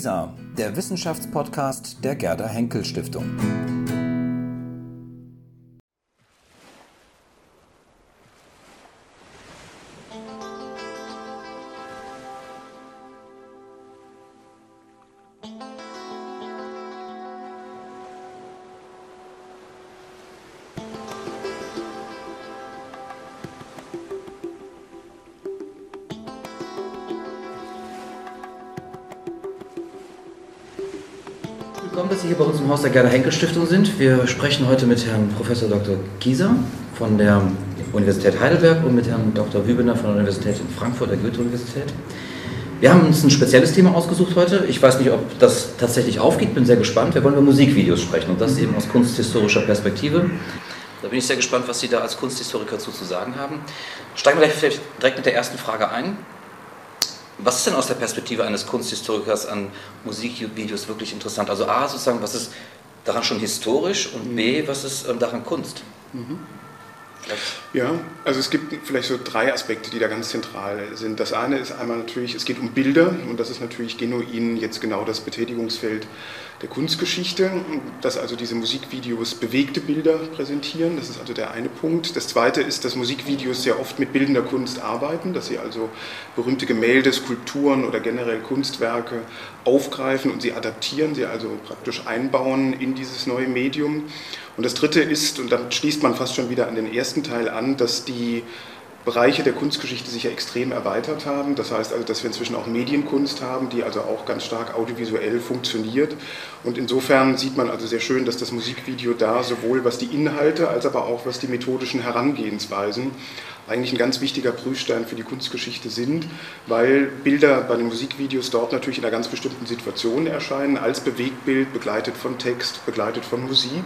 GISA, der Wissenschaftspodcast der Gerda Henkel Stiftung. Haus der Gerda Henkel Stiftung sind. Wir sprechen heute mit Herrn Professor Dr. Gieser von der Universität Heidelberg und mit Herrn Dr. Wübener von der Universität in Frankfurt, der Goethe-Universität. Wir haben uns ein spezielles Thema ausgesucht heute. Ich weiß nicht, ob das tatsächlich aufgeht, bin sehr gespannt. Wir wollen über Musikvideos sprechen und das eben aus kunsthistorischer Perspektive. Da bin ich sehr gespannt, was Sie da als Kunsthistoriker zu, zu sagen haben. Steigen wir vielleicht direkt mit der ersten Frage ein. Was ist denn aus der Perspektive eines Kunsthistorikers an Musikvideos wirklich interessant? Also A, sozusagen, was ist daran schon historisch und B, was ist ähm, daran Kunst? Mhm. Ja, also es gibt vielleicht so drei Aspekte, die da ganz zentral sind. Das eine ist einmal natürlich, es geht um Bilder und das ist natürlich genuin jetzt genau das Betätigungsfeld der Kunstgeschichte, dass also diese Musikvideos bewegte Bilder präsentieren. Das ist also der eine Punkt. Das zweite ist, dass Musikvideos sehr oft mit bildender Kunst arbeiten, dass sie also berühmte Gemälde, Skulpturen oder generell Kunstwerke aufgreifen und sie adaptieren, sie also praktisch einbauen in dieses neue Medium. Und das dritte ist, und damit schließt man fast schon wieder an den ersten Teil an, dass die Bereiche der Kunstgeschichte sich ja extrem erweitert haben. Das heißt also, dass wir inzwischen auch Medienkunst haben, die also auch ganz stark audiovisuell funktioniert. Und insofern sieht man also sehr schön, dass das Musikvideo da sowohl was die Inhalte als aber auch was die methodischen Herangehensweisen eigentlich ein ganz wichtiger Prüfstein für die Kunstgeschichte sind, weil Bilder bei den Musikvideos dort natürlich in einer ganz bestimmten Situation erscheinen, als Bewegtbild, begleitet von Text, begleitet von Musik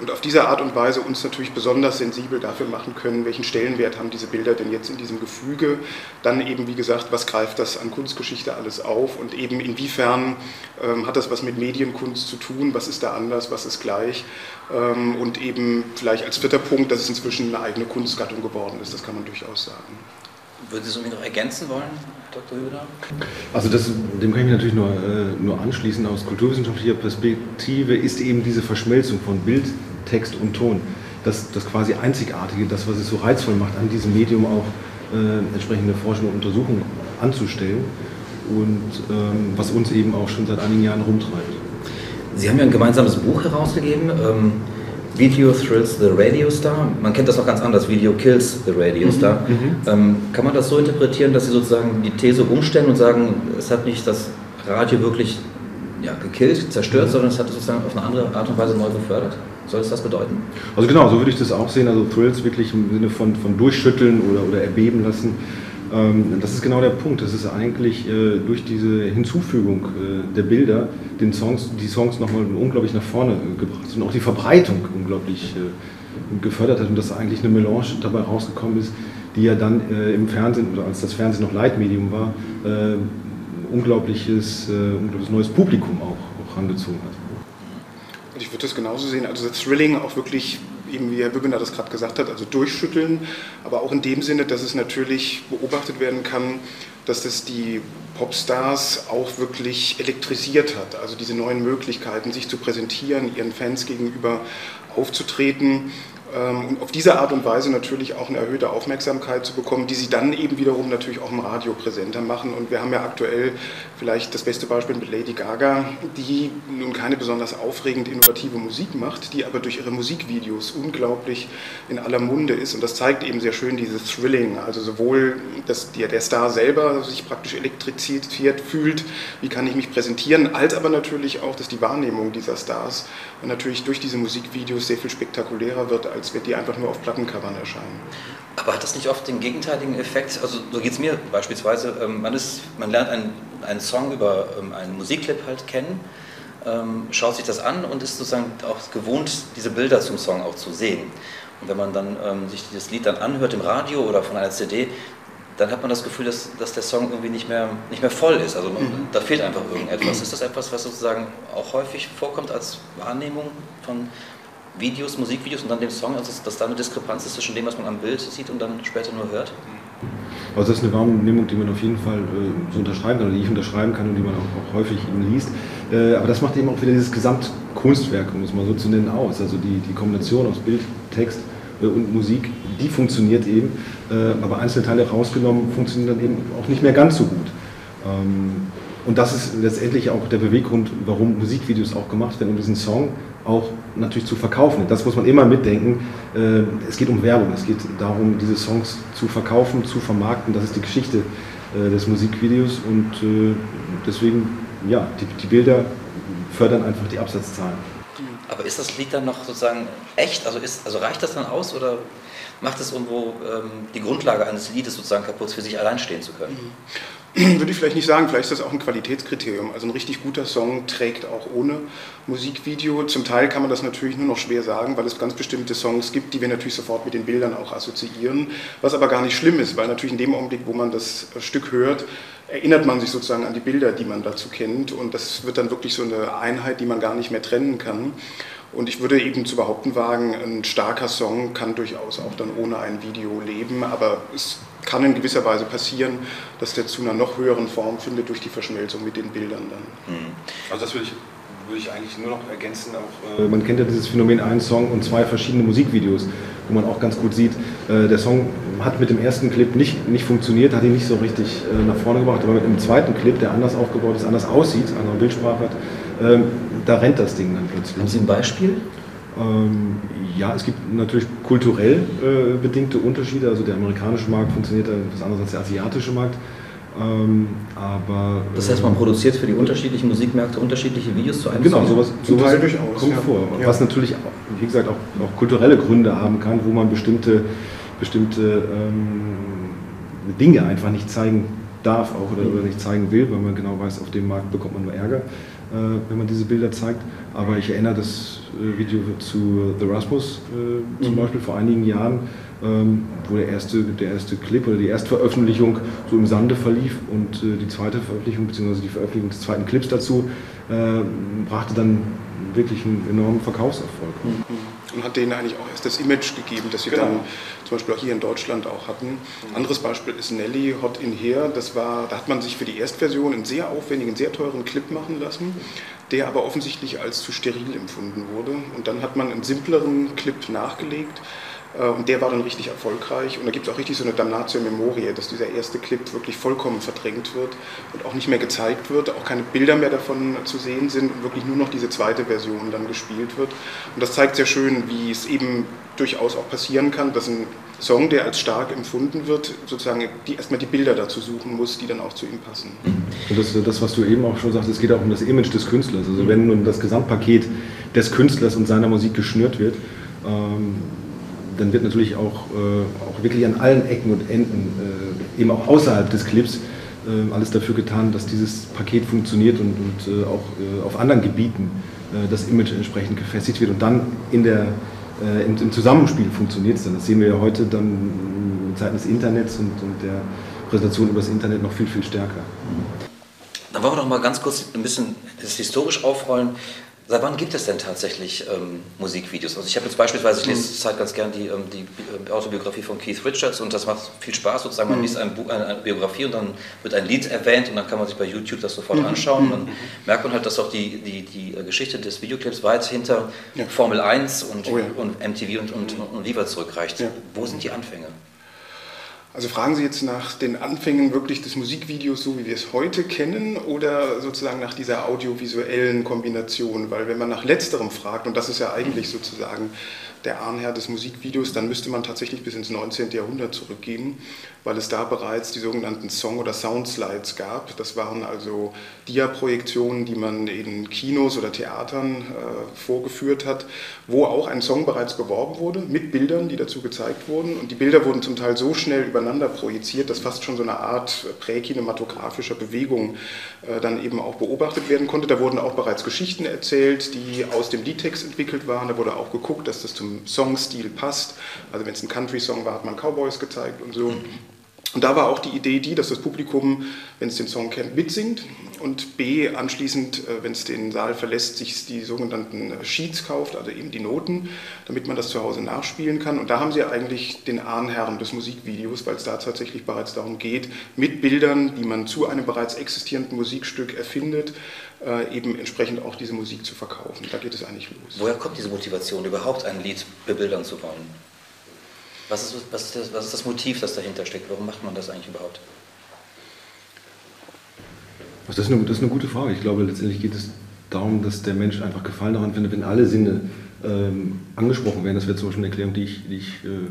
und auf diese Art und Weise uns natürlich besonders sensibel dafür machen können, welchen Stellenwert haben diese Bilder denn jetzt in diesem Gefüge. Dann eben, wie gesagt, was greift das an Kunstgeschichte alles auf und eben inwiefern ähm, hat das was mit Medienkunst zu tun, was ist da anders, was ist gleich. Ähm, und eben vielleicht als vierter Punkt, dass es inzwischen eine eigene Kunstgattung geworden ist, das kann man durchaus sagen. Würden Sie es irgendwie noch ergänzen wollen, Dr. Hübner? Also das, dem kann ich mich natürlich nur, äh, nur anschließen. Aus kulturwissenschaftlicher Perspektive ist eben diese Verschmelzung von Bild, Text und Ton. Das, das quasi Einzigartige, das, was es so reizvoll macht, an diesem Medium auch äh, entsprechende Forschung und Untersuchung anzustellen und ähm, was uns eben auch schon seit einigen Jahren rumtreibt. Sie haben ja ein gemeinsames Buch herausgegeben, ähm, Video Thrills the Radio Star. Man kennt das noch ganz anders, Video Kills the Radio mhm, Star. Mhm, ähm, kann man das so interpretieren, dass Sie sozusagen die These umstellen und sagen, es hat nicht das Radio wirklich ja, gekillt, zerstört, mhm. sondern es hat es sozusagen auf eine andere Art und Weise neu gefördert? Soll es das bedeuten? Also genau, so würde ich das auch sehen. Also Thrills wirklich im Sinne von, von durchschütteln oder, oder erbeben lassen. Ähm, das ist genau der Punkt. Das ist eigentlich äh, durch diese Hinzufügung äh, der Bilder den Songs, die Songs nochmal unglaublich nach vorne gebracht sind und auch die Verbreitung unglaublich äh, gefördert hat und dass eigentlich eine Melange dabei rausgekommen ist, die ja dann äh, im Fernsehen oder als das Fernsehen noch Leitmedium war, äh, unglaubliches, äh, unglaubliches neues Publikum auch, auch rangezogen hat ich würde das genauso sehen. Also das Thrilling auch wirklich, eben wie Herr Bügener das gerade gesagt hat, also durchschütteln, aber auch in dem Sinne, dass es natürlich beobachtet werden kann, dass das die Popstars auch wirklich elektrisiert hat. Also diese neuen Möglichkeiten, sich zu präsentieren, ihren Fans gegenüber aufzutreten und auf diese Art und Weise natürlich auch eine erhöhte Aufmerksamkeit zu bekommen, die sie dann eben wiederum natürlich auch im Radio präsenter machen. Und wir haben ja aktuell vielleicht das beste Beispiel mit Lady Gaga, die nun keine besonders aufregend innovative Musik macht, die aber durch ihre Musikvideos unglaublich in aller Munde ist. Und das zeigt eben sehr schön dieses Thrilling, also sowohl, dass der Star selber sich praktisch elektriziert fühlt, wie kann ich mich präsentieren, als aber natürlich auch, dass die Wahrnehmung dieser Stars natürlich durch diese Musikvideos sehr viel spektakulärer wird, als wenn die einfach nur auf Plattencovern erscheinen. Aber hat das nicht oft den gegenteiligen Effekt? Also so geht es mir beispielsweise. Ähm, man, ist, man lernt einen, einen Song über ähm, einen Musikclip halt kennen, ähm, schaut sich das an und ist sozusagen auch gewohnt, diese Bilder zum Song auch zu sehen. Und wenn man dann ähm, sich das Lied dann anhört im Radio oder von einer CD, dann hat man das Gefühl, dass, dass der Song irgendwie nicht mehr, nicht mehr voll ist. Also man, mhm. da fehlt einfach irgendetwas. Ist das etwas, was sozusagen auch häufig vorkommt als Wahrnehmung von Videos, Musikvideos und dann dem Song, also dass da eine Diskrepanz ist zwischen dem, was man am Bild sieht und dann später nur hört? Also das ist eine Wahrnehmung, die man auf jeden Fall äh, so unterschreiben kann, oder die ich unterschreiben kann und die man auch, auch häufig eben liest. Äh, aber das macht eben auch wieder dieses Gesamtkunstwerk, um es mal so zu nennen, aus. Also die, die Kombination aus Bild, Text äh, und Musik, die funktioniert eben, äh, aber einzelne Teile rausgenommen funktionieren dann eben auch nicht mehr ganz so gut. Ähm, und das ist letztendlich auch der Beweggrund, warum Musikvideos auch gemacht werden, um diesen Song auch natürlich zu verkaufen. Das muss man immer mitdenken. Äh, es geht um Werbung, es geht darum, diese Songs zu verkaufen, zu vermarkten. Das ist die Geschichte äh, des Musikvideos und äh, deswegen, ja, die, die Bilder fördern einfach die Absatzzahlen. Aber ist das Lied dann noch sozusagen echt? Also, ist, also reicht das dann aus oder macht es irgendwo ähm, die Grundlage eines Liedes sozusagen kaputt, für sich allein stehen zu können? Würde ich vielleicht nicht sagen, vielleicht ist das auch ein Qualitätskriterium. Also ein richtig guter Song trägt auch ohne Musikvideo. Zum Teil kann man das natürlich nur noch schwer sagen, weil es ganz bestimmte Songs gibt, die wir natürlich sofort mit den Bildern auch assoziieren, was aber gar nicht schlimm ist, weil natürlich in dem Augenblick, wo man das Stück hört, erinnert man sich sozusagen an die Bilder, die man dazu kennt und das wird dann wirklich so eine Einheit, die man gar nicht mehr trennen kann. Und ich würde eben zu behaupten wagen, ein starker Song kann durchaus auch dann ohne ein Video leben, aber es kann in gewisser Weise passieren, dass der zu einer noch höheren Form findet durch die Verschmelzung mit den Bildern dann. Mhm. Also das würde ich, würde ich eigentlich nur noch ergänzen. Auch, äh, man kennt ja dieses Phänomen, ein Song und zwei verschiedene Musikvideos, wo man auch ganz gut sieht, äh, der Song hat mit dem ersten Clip nicht, nicht funktioniert, hat ihn nicht so richtig äh, nach vorne gebracht, aber mit dem zweiten Clip, der anders aufgebaut ist, anders aussieht, andere Bildsprache hat, ähm, da rennt das Ding dann plötzlich. Haben Sie ein Beispiel? Ähm, ja, es gibt natürlich kulturell äh, bedingte Unterschiede. Also der amerikanische Markt funktioniert etwas anders als der asiatische Markt. Ähm, aber, das heißt, man produziert für die unterschiedlichen Musikmärkte unterschiedliche Videos zu einem Genau, Song? sowas, sowas kommt ja. vor. Ja. Was natürlich, wie gesagt, auch, auch, kulturelle Gründe haben kann, wo man bestimmte, bestimmte ähm, Dinge einfach nicht zeigen darf auch oder, oder nicht zeigen will, weil man genau weiß, auf dem Markt bekommt man nur Ärger. Äh, wenn man diese Bilder zeigt. Aber ich erinnere das äh, Video zu The Rasmus äh, zum mhm. Beispiel vor einigen Jahren, ähm, wo der erste, der erste Clip oder die Erstveröffentlichung so im Sande verlief und die zweite Veröffentlichung bzw. die Veröffentlichung des zweiten Clips dazu brachte dann wirklich einen enormen Verkaufserfolg. Mhm und hat denen eigentlich auch erst das Image gegeben, das sie genau. dann zum Beispiel auch hier in Deutschland auch hatten. Ein anderes Beispiel ist Nelly Hot in Here. Das war, da hat man sich für die Erstversion einen sehr aufwendigen, sehr teuren Clip machen lassen, der aber offensichtlich als zu steril empfunden wurde. Und dann hat man einen simpleren Clip nachgelegt und der war dann richtig erfolgreich. Und da gibt es auch richtig so eine Damnatio Memoria, dass dieser erste Clip wirklich vollkommen verdrängt wird und auch nicht mehr gezeigt wird, auch keine Bilder mehr davon zu sehen sind und wirklich nur noch diese zweite Version dann gespielt wird. Und das zeigt sehr schön, wie es eben durchaus auch passieren kann, dass ein Song, der als stark empfunden wird, sozusagen die, erstmal die Bilder dazu suchen muss, die dann auch zu ihm passen. Und das, das, was du eben auch schon sagst, es geht auch um das Image des Künstlers. Also wenn nun das Gesamtpaket des Künstlers und seiner Musik geschnürt wird, ähm, dann wird natürlich auch, äh, auch wirklich an allen Ecken und Enden, äh, eben auch außerhalb des Clips, äh, alles dafür getan, dass dieses Paket funktioniert und, und auch auf anderen Gebieten das Image entsprechend gefestigt wird und dann in der, im, im, Zusammenspiel funktioniert es dann. Das sehen wir ja heute dann in Zeiten des Internets und, und der Präsentation über das Internet noch viel, viel stärker. Dann wollen wir noch mal ganz kurz ein bisschen das historisch aufrollen. Seit wann gibt es denn tatsächlich ähm, Musikvideos? Also ich habe jetzt beispielsweise, ich lese mhm. zurzeit ganz gern die, ähm, die äh, Autobiografie von Keith Richards und das macht viel Spaß sozusagen. Man mhm. liest ein Buch, eine, eine, Biografie und dann wird ein Lied erwähnt und dann kann man sich bei YouTube das sofort mhm. anschauen. Und dann mhm. merkt man halt, dass auch die, die, die äh, Geschichte des Videoclips weit hinter ja. Formel 1 und, oh ja. und MTV und, und, mhm. und Viva zurückreicht. Ja. Wo sind die Anfänge? Also fragen Sie jetzt nach den Anfängen wirklich des Musikvideos, so wie wir es heute kennen, oder sozusagen nach dieser audiovisuellen Kombination? Weil wenn man nach letzterem fragt, und das ist ja eigentlich sozusagen der Ahnherr des Musikvideos, dann müsste man tatsächlich bis ins 19. Jahrhundert zurückgehen, weil es da bereits die sogenannten Song- oder Soundslides gab. Das waren also Dia-Projektionen, die man in Kinos oder Theatern äh, vorgeführt hat, wo auch ein Song bereits beworben wurde, mit Bildern, die dazu gezeigt wurden. Und die Bilder wurden zum Teil so schnell übereinander projiziert, dass fast schon so eine Art präkinematografischer Bewegung äh, dann eben auch beobachtet werden konnte. Da wurden auch bereits Geschichten erzählt, die aus dem Liedtext entwickelt waren. Da wurde auch geguckt, dass das zum Songstil passt. Also wenn es ein Country-Song war, hat man Cowboys gezeigt und so. Und da war auch die Idee die, dass das Publikum, wenn es den Song kennt, mitsingt und B, anschließend, äh, wenn es den Saal verlässt, sich die sogenannten Sheets kauft, also eben die Noten, damit man das zu Hause nachspielen kann. Und da haben sie eigentlich den Ahnherren des Musikvideos, weil es da tatsächlich bereits darum geht, mit Bildern, die man zu einem bereits existierenden Musikstück erfindet, äh, eben entsprechend auch diese Musik zu verkaufen. Da geht es eigentlich los. Woher kommt diese Motivation, überhaupt ein Lied bebildern zu wollen? Was ist, was, ist das, was ist das Motiv, das dahinter steckt? Warum macht man das eigentlich überhaupt? Das ist, eine, das ist eine gute Frage. Ich glaube, letztendlich geht es darum, dass der Mensch einfach Gefallen daran findet, wenn alle Sinne ähm, angesprochen werden. Das wäre zum Beispiel eine Erklärung, die ich, die ich äh,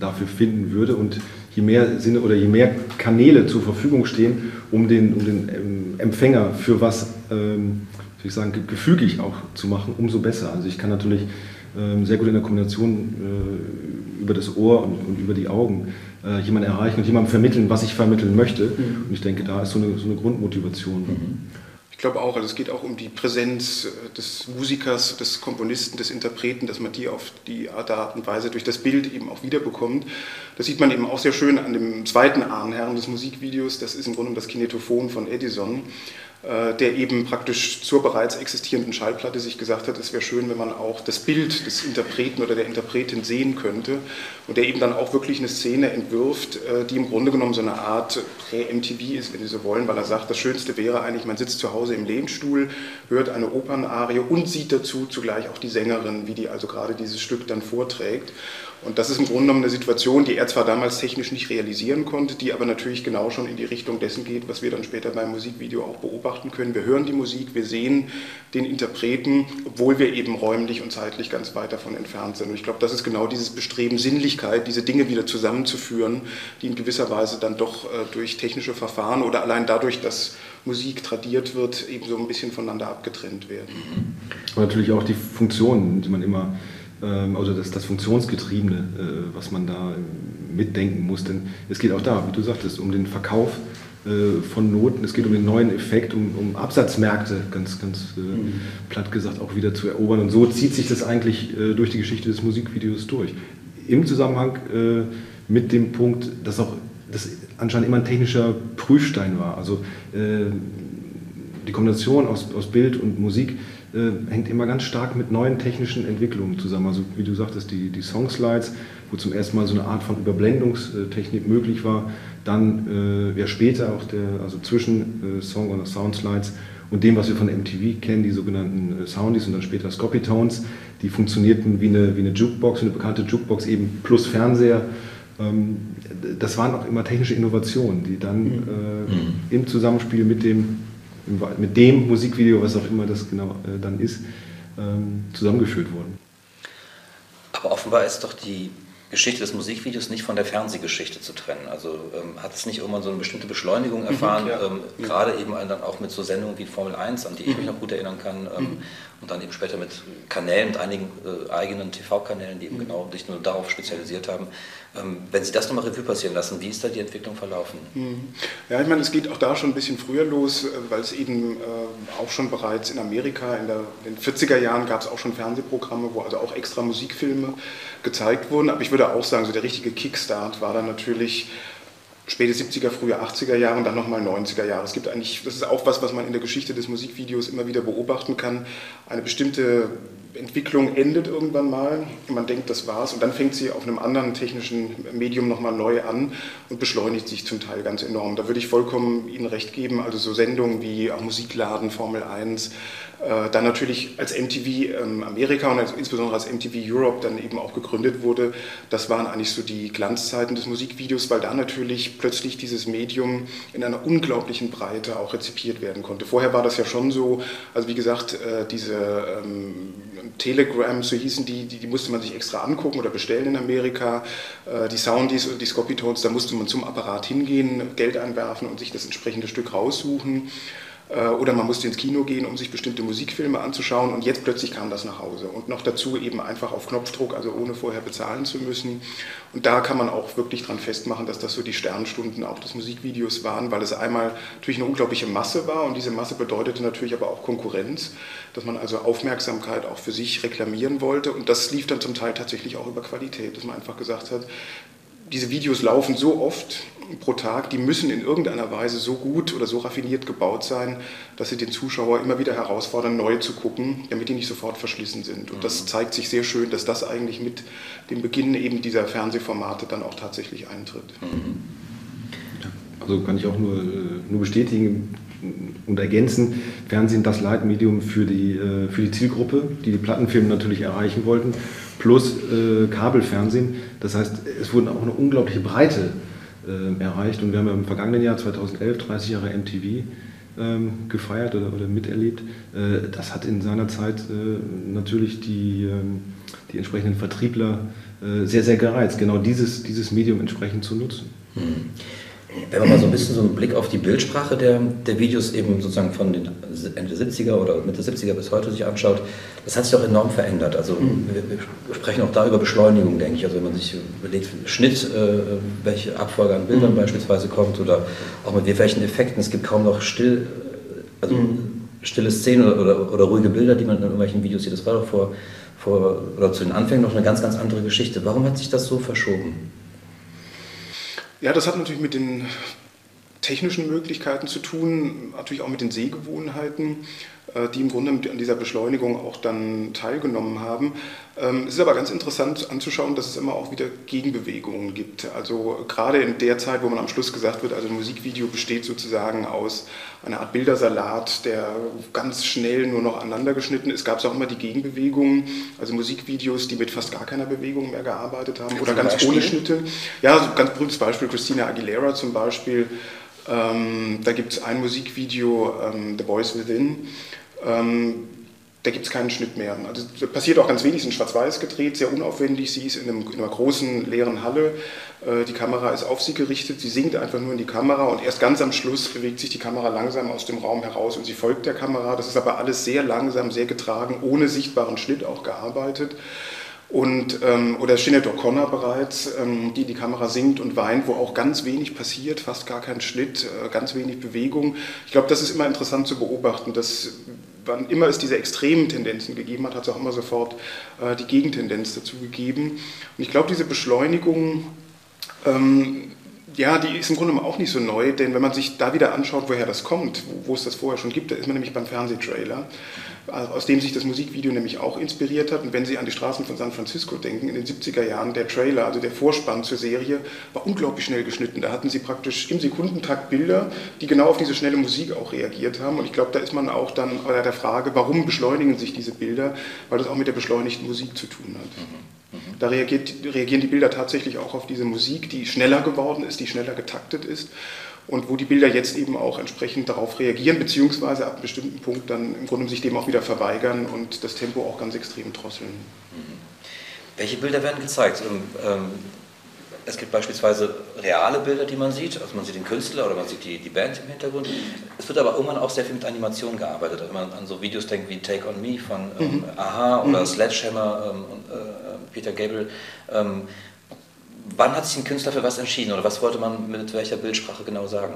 dafür finden würde. Und je mehr Sinne oder je mehr Kanäle zur Verfügung stehen, um den, um den ähm, Empfänger für was, ähm, ich sagen, gefügig auch zu machen, umso besser. Also ich kann natürlich ähm, sehr gut in der Kombination äh, über das Ohr und, und über die Augen äh, jemanden erreichen und jemandem vermitteln, was ich vermitteln möchte. Mhm. Und ich denke, da ist so eine, so eine Grundmotivation. Mhm. Ich glaube auch, also es geht auch um die Präsenz äh, des Musikers, des Komponisten, des Interpreten, dass man die auf die Art und Weise durch das Bild eben auch wiederbekommt. Das sieht man eben auch sehr schön an dem zweiten Ahnherrn des Musikvideos. Das ist im Grunde das Kinetophon von Edison. Äh, der eben praktisch zur bereits existierenden Schallplatte sich gesagt hat, es wäre schön, wenn man auch das Bild des Interpreten oder der Interpretin sehen könnte und der eben dann auch wirklich eine Szene entwirft, äh, die im Grunde genommen so eine Art Prä-MTV ist, wenn Sie so wollen, weil er sagt, das Schönste wäre eigentlich, man sitzt zu Hause im Lehnstuhl, hört eine Opernarie und sieht dazu zugleich auch die Sängerin, wie die also gerade dieses Stück dann vorträgt. Und das ist im Grunde genommen eine Situation, die er zwar damals technisch nicht realisieren konnte, die aber natürlich genau schon in die Richtung dessen geht, was wir dann später beim Musikvideo auch beobachten können. Wir hören die Musik, wir sehen den Interpreten, obwohl wir eben räumlich und zeitlich ganz weit davon entfernt sind. Und ich glaube, das ist genau dieses Bestreben, Sinnlichkeit, diese Dinge wieder zusammenzuführen, die in gewisser Weise dann doch äh, durch technische Verfahren oder allein dadurch, dass Musik tradiert wird, eben so ein bisschen voneinander abgetrennt werden. Und natürlich auch die Funktionen, die man immer also das, das Funktionsgetriebene, äh, was man da mitdenken muss. Denn es geht auch da, wie du sagtest, um den Verkauf äh, von Noten, es geht um den neuen Effekt, um, um Absatzmärkte, ganz, ganz äh, mhm. platt gesagt, auch wieder zu erobern. Und so zieht sich das eigentlich durch die Geschichte des Musikvideos durch. Im Zusammenhang mit dem Punkt, dass auch das anscheinend immer ein technischer Prüfstein war. Also die Kombination aus, aus Bild und Musik äh, hängt immer ganz stark mit neuen technischen Entwicklungen zusammen. Also wie du sagtest, die, die Songslides, wo zum ersten Mal so eine Art von Überblendungstechnik möglich war, dann äh, ja später auch der, also zwischen äh, Song und Soundslides und dem, was wir von MTV kennen, die sogenannten äh, Soundies und dann später Scopitones, die funktionierten wie eine, wie eine Jukebox, eine bekannte Jukebox eben plus Fernseher. Ähm, das waren auch immer technische Innovationen, die dann äh, mhm. im Zusammenspiel mit dem mit dem Musikvideo, was auch immer das genau äh, dann ist, ähm, zusammengeführt wurden. Aber offenbar ist doch die Geschichte des Musikvideos nicht von der Fernsehgeschichte zu trennen. Also ähm, hat es nicht irgendwann so eine bestimmte Beschleunigung mhm, erfahren, mhm, ähm, ja. gerade eben dann auch mit so Sendungen wie Formel 1, an die ich mhm. mich noch gut erinnern kann, ähm, mhm. und dann eben später mit Kanälen, mit einigen äh, eigenen TV-Kanälen, die eben mhm. genau sich nur darauf spezialisiert haben. Ähm, wenn Sie das nochmal Revue passieren lassen, wie ist da die Entwicklung verlaufen? Mhm. Ja, ich meine, es geht auch da schon ein bisschen früher los, äh, weil es eben äh, auch schon bereits in Amerika in, der, in den 40er Jahren gab es auch schon Fernsehprogramme, wo also auch extra Musikfilme gezeigt wurden. Aber ich würde auch sagen, so der richtige Kickstart war dann natürlich späte 70er, frühe 80er Jahre und dann nochmal 90er Jahre. Es gibt eigentlich, das ist auch was, was man in der Geschichte des Musikvideos immer wieder beobachten kann, eine bestimmte Entwicklung endet irgendwann mal. Man denkt, das war's. Und dann fängt sie auf einem anderen technischen Medium nochmal neu an und beschleunigt sich zum Teil ganz enorm. Da würde ich vollkommen Ihnen recht geben. Also so Sendungen wie Musikladen, Formel 1, äh, dann natürlich als MTV ähm, Amerika und als, insbesondere als MTV Europe dann eben auch gegründet wurde. Das waren eigentlich so die Glanzzeiten des Musikvideos, weil da natürlich plötzlich dieses Medium in einer unglaublichen Breite auch rezipiert werden konnte. Vorher war das ja schon so, also wie gesagt, äh, diese ähm, Telegram, so hießen die, die, die, musste man sich extra angucken oder bestellen in Amerika. Äh, die Soundies und die Scopitones, da musste man zum Apparat hingehen, Geld einwerfen und sich das entsprechende Stück raussuchen. Äh, oder man musste ins Kino gehen, um sich bestimmte Musikfilme anzuschauen und jetzt plötzlich kam das nach Hause. Und noch dazu eben einfach auf Knopfdruck, also ohne vorher bezahlen zu müssen. Und da kann man auch wirklich dran festmachen, dass das so die Sternstunden auch des Musikvideos waren, weil es einmal natürlich eine unglaubliche Masse war und diese Masse bedeutete natürlich aber auch Konkurrenz, dass man also Aufmerksamkeit auch für sich reklamieren wollte und das lief dann zum Teil tatsächlich auch über Qualität, dass man einfach gesagt hat, diese Videos laufen so oft pro Tag, die müssen in irgendeiner Weise so gut oder so raffiniert gebaut sein, dass sie den Zuschauer immer wieder herausfordern, neu zu gucken, damit die nicht sofort verschlissen sind. Und das mhm. zeigt sich sehr schön, dass das eigentlich mit dem Beginn eben dieser Fernsehformate dann auch tatsächlich eintritt. Mhm. Also kann ich auch nur, nur bestätigen und ergänzen, Fernsehen das Leitmedium für die, äh, für die Zielgruppe, die die Plattenfilme natürlich erreichen wollten, plus äh, Kabelfernsehen. Das heißt, es wurden auch eine unglaubliche Breite äh, erreicht. Und wir haben im vergangenen Jahr 2011 30 Jahre MTV ähm, gefeiert oder, oder miterlebt. Äh, das hat in seiner Zeit äh, natürlich die, ähm, die entsprechenden Vertriebler äh, sehr, sehr gereizt, genau dieses, dieses Medium entsprechend zu nutzen. Hm. Wenn man mal so ein bisschen so einen Blick auf die Bildsprache der, der Videos eben sozusagen von den Ende 70er oder Mitte 70er bis heute sich anschaut, das hat sich auch enorm verändert. Also mhm. wir, wir, sprechen auch da über Beschleunigung, denke ich. Also wenn man sich überlegt, Schnitt, äh, welche Abfolge an Bildern mhm. beispielsweise kommt oder auch mit welchen Effekten. Es gibt kaum noch still, also mhm. stille Szenen oder, oder, oder, ruhige Bilder, die man in irgendwelchen Videos sieht. Das war doch vor, vor oder zu den Anfängen noch eine ganz, ganz andere Geschichte. Warum hat sich das so verschoben? Ja, das hat natürlich mit den technischen Möglichkeiten zu tun, natürlich auch mit den Sehgewohnheiten, die im Grunde an dieser Beschleunigung auch dann teilgenommen haben. Ähm, es ist aber ganz interessant anzuschauen, dass es immer auch wieder Gegenbewegungen gibt. Also gerade in der Zeit, wo man am Schluss gesagt wird, also ein Musikvideo besteht sozusagen aus einer Art Bildersalat, der ganz schnell nur noch aneinander geschnitten ist, gab es auch immer die Gegenbewegungen, also Musikvideos, die mit fast gar keiner Bewegung mehr gearbeitet haben oder ganz Beispiel? ohne Schnitte. Ja, so ein ganz berühmtes Beispiel, Christina Aguilera zum Beispiel. Ähm, da gibt es ein Musikvideo, ähm, The Voice Within. Ähm, da gibt es keinen Schnitt mehr. Also passiert auch ganz wenig, ist in Schwarz-Weiß gedreht, sehr unaufwendig. Sie ist in, einem, in, einer großen leeren Halle, äh, die Kamera ist auf sie gerichtet, sie sinkt einfach nur in die Kamera und erst ganz am Schluss bewegt sich die Kamera langsam aus dem Raum heraus und sie folgt der Kamera. Das ist aber alles sehr langsam, sehr getragen, ohne sichtbaren Schnitt auch gearbeitet. Und, ähm, oder Sinead O'Connor bereits, ähm, die die Kamera singt und weint, wo auch ganz wenig passiert, fast gar kein Schnitt, äh, ganz wenig Bewegung. Ich glaube, das ist immer interessant zu beobachten, dass wann immer es diese extremen Tendenzen gegeben hat, hat es auch immer sofort äh, die Gegentendenz dazu gegeben. Und ich glaube, diese Beschleunigung, ähm, ja, die ist im Grunde auch nicht so neu, denn wenn man sich da wieder anschaut, woher das kommt, wo, es das vorher schon gibt, da ist man nämlich beim Fernsehtrailer aus dem sich das Musikvideo nämlich auch inspiriert hat. Und wenn Sie an die Straßen von San Francisco denken, in den 70er Jahren, der Trailer, also der Vorspann zur Serie, war unglaublich schnell geschnitten. Da hatten Sie praktisch im Sekundentakt Bilder, die genau auf diese schnelle Musik auch reagiert haben. Und ich glaube, da ist man auch dann bei der Frage, warum beschleunigen sich diese Bilder? Weil das auch mit der beschleunigten Musik zu tun hat. Mhm. Mhm. Da reagiert, reagieren die Bilder tatsächlich auch auf diese Musik, die schneller geworden ist, die schneller getaktet ist und wo die Bilder jetzt eben auch entsprechend darauf reagieren, beziehungsweise ab einem bestimmten Punkt dann im Grunde sich dem auch wieder verweigern und das Tempo auch ganz extrem drosseln. Mhm. Welche Bilder werden gezeigt? Ähm, ähm, es gibt beispielsweise reale Bilder, die man sieht, also man sieht den Künstler oder man sieht die, die Band im Hintergrund. Es wird aber irgendwann auch sehr viel mit Animationen gearbeitet. Wenn man an so Videos denkt wie Take On Me von ähm, mhm. Aha oder. Sledgehammer ähm, äh, Peter Gabriel, ähm, wann hat sich ein Künstler für was entschieden oder was wollte man mit welcher Bildsprache genau sagen?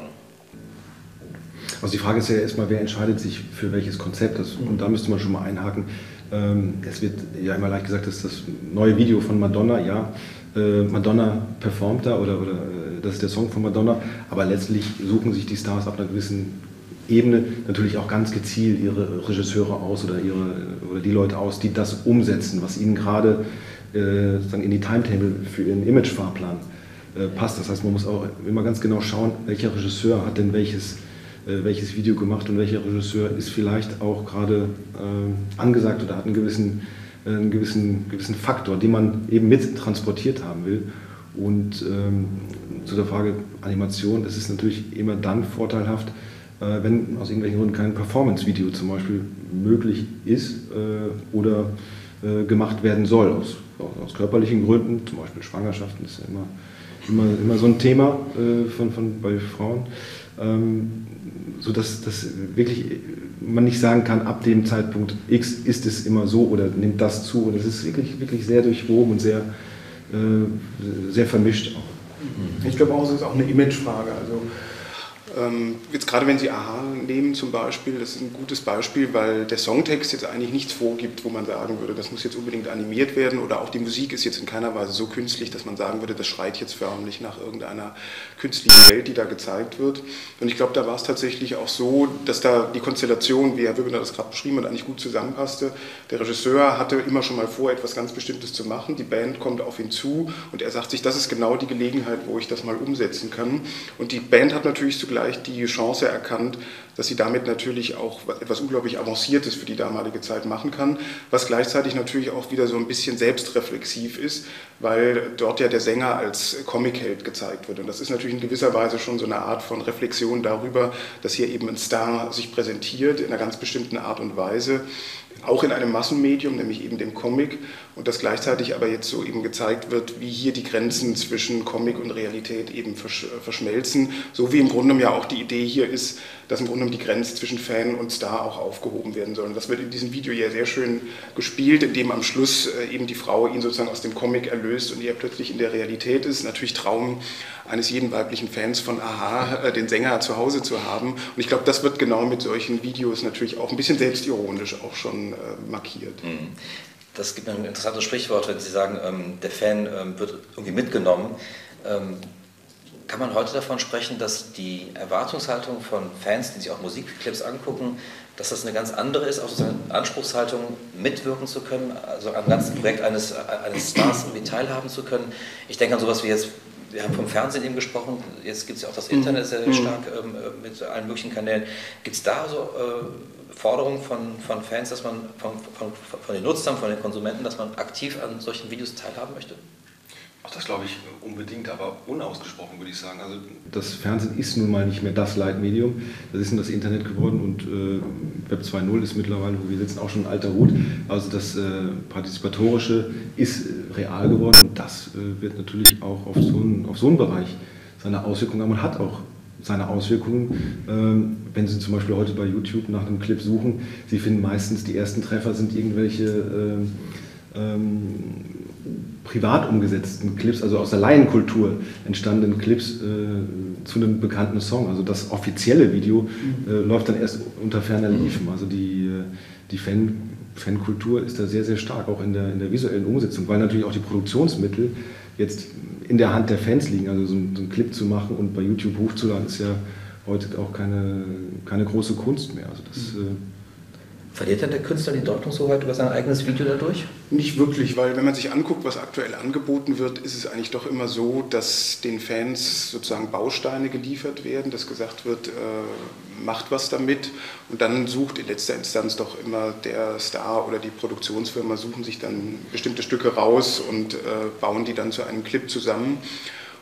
Also die Frage ist ja erstmal, wer entscheidet sich für welches Konzept? Das, und da müsste man schon mal einhaken. Ähm, es wird ja immer leicht gesagt, dass das neue Video von Madonna, ja, äh, Madonna performt da oder, oder äh, das ist der Song von Madonna, aber letztlich suchen sich die Stars ab einer gewissen Ebene natürlich auch ganz gezielt ihre Regisseure aus oder, ihre, oder die Leute aus, die das umsetzen, was ihnen gerade äh, sozusagen in die Timetable für ihren Imagefahrplan äh, passt. Das heißt, man muss auch immer ganz genau schauen, welcher Regisseur hat denn welches, äh, welches Video gemacht und welcher Regisseur ist vielleicht auch gerade äh, angesagt oder hat einen gewissen, äh, einen gewissen, gewissen Faktor, den man eben mit transportiert haben will. Und ähm, zu der Frage Animation, das ist natürlich immer dann vorteilhaft, äh, wenn aus irgendwelchen Gründen kein Performance-Video zum Beispiel möglich ist oder gemacht werden soll, aus aus körperlichen Gründen, zum Beispiel Schwangerschaften ist ja immer, immer, immer so ein Thema äh, von, von, bei Frauen, ähm, sodass dass wirklich man nicht sagen kann, ab dem Zeitpunkt X ist es immer so oder nimmt das zu. Und es ist wirklich, wirklich sehr durchwoben und sehr, äh, sehr vermischt auch. Ich glaube auch, es ist auch eine Imagefrage. Also jetzt gerade wenn Sie Aha nehmen zum Beispiel, das ist ein gutes Beispiel, weil der Songtext jetzt eigentlich nichts vorgibt, wo man sagen würde, das muss jetzt unbedingt animiert werden oder auch die Musik ist jetzt in keiner Weise so künstlich, dass man sagen würde, das schreit jetzt förmlich nach irgendeiner künstlichen Welt, die da gezeigt wird. Und ich glaube, da war es tatsächlich auch so, dass da die Konstellation, wie Herr Wibbener das gerade beschrieben hat, eigentlich gut zusammenpasste. Der Regisseur hatte immer schon mal vor, etwas ganz Bestimmtes zu machen. Die Band kommt auf ihn zu und er sagt sich, das ist genau die Gelegenheit, wo ich das mal umsetzen kann. Und die Band hat natürlich zugleich vielleicht die Chance erkannt, dass sie damit natürlich auch etwas unglaublich Avanciertes für die damalige Zeit machen kann, was gleichzeitig natürlich auch wieder so ein bisschen selbstreflexiv ist, weil dort ja der Sänger als Comic-Held gezeigt wird. Und das ist natürlich in gewisser Weise schon so eine Art von Reflexion darüber, dass hier eben ein Star sich präsentiert in einer ganz bestimmten Art und Weise auch in einem Massenmedium, nämlich eben dem Comic, und dass gleichzeitig aber jetzt so eben gezeigt wird, wie hier die Grenzen zwischen Comic und Realität eben verschmelzen, so wie im Grunde ja auch die Idee hier ist, dass im Grunde die Grenze zwischen Fan und Star auch aufgehoben werden soll. Und das wird in diesem Video ja sehr schön gespielt, indem am Schluss äh, eben die Frau ihn sozusagen aus dem Comic erlöst und er plötzlich in der Realität ist. Natürlich Traum eines jeden weiblichen Fans von Aha, äh, den Sänger zu Hause zu haben. Und ich glaube, das wird genau mit solchen Videos natürlich auch ein bisschen selbstironisch auch schon äh, markiert. Mhm. Das gibt ein interessantes Sprichwort, wenn Sie sagen, ähm, der Fan ähm, wird irgendwie mitgenommen. Ähm, kann man heute davon sprechen, dass die Erwartungshaltung von Fans, die sich auch Musikclips angucken, dass das eine ganz andere ist, auch sozusagen Anspruchshaltung mitwirken zu können, also am ganzen Projekt eines, eines Stars irgendwie teilhaben zu können? Ich denke an sowas wie jetzt wir haben vom Fernsehen eben gesprochen, jetzt gibt es ja auch das Internet sehr mhm. stark ähm, mit allen möglichen Kanälen. Gibt es da so Forderungen von, von Fans, dass man von, von, von den Nutzern, von den Konsumenten, dass man aktiv an solchen Videos teilhaben möchte? Auch das glaube ich unbedingt, aber unausgesprochen würde ich sagen. Also das Fernsehen ist nun mal nicht mehr das Leitmedium. Das ist nun das Internet geworden und äh, Web 2.0 ist mittlerweile, wo wir sitzen, auch schon ein alter Hut. Also das äh, Partizipatorische ist äh, real geworden und das äh, wird natürlich auch auf so, einen, auf so einen Bereich seine Auswirkungen haben und hat auch seine Auswirkungen. Ähm, wenn Sie zum Beispiel heute bei YouTube nach einem Clip suchen, Sie finden meistens die ersten Treffer sind irgendwelche ähm, ähm, privat umgesetzten Clips, also aus der Laienkultur entstandenen Clips äh, zu einem bekannten Song. Also das offizielle Video äh, läuft dann erst unter ferner Liefen. Also die, äh, die Fan, Fankultur ist da sehr, sehr stark, auch in der, in der visuellen Umsetzung, weil natürlich auch die Produktionsmittel jetzt in der Hand der Fans liegen. Also so, ein, so einen Clip zu machen und bei YouTube hochzuladen, ist ja heute auch keine, keine große Kunst mehr. Also das, mhm. Verliert dann der Künstler die Deutungshoheit über sein eigenes Video dadurch? Nicht wirklich, weil wenn man sich anguckt, was aktuell angeboten wird, ist es eigentlich doch immer so, dass den Fans sozusagen Bausteine geliefert werden, dass gesagt wird, äh, macht was damit und dann sucht in letzter Instanz doch immer der Star oder die Produktionsfirma suchen sich dann bestimmte Stücke raus und äh, bauen die dann zu einem Clip zusammen.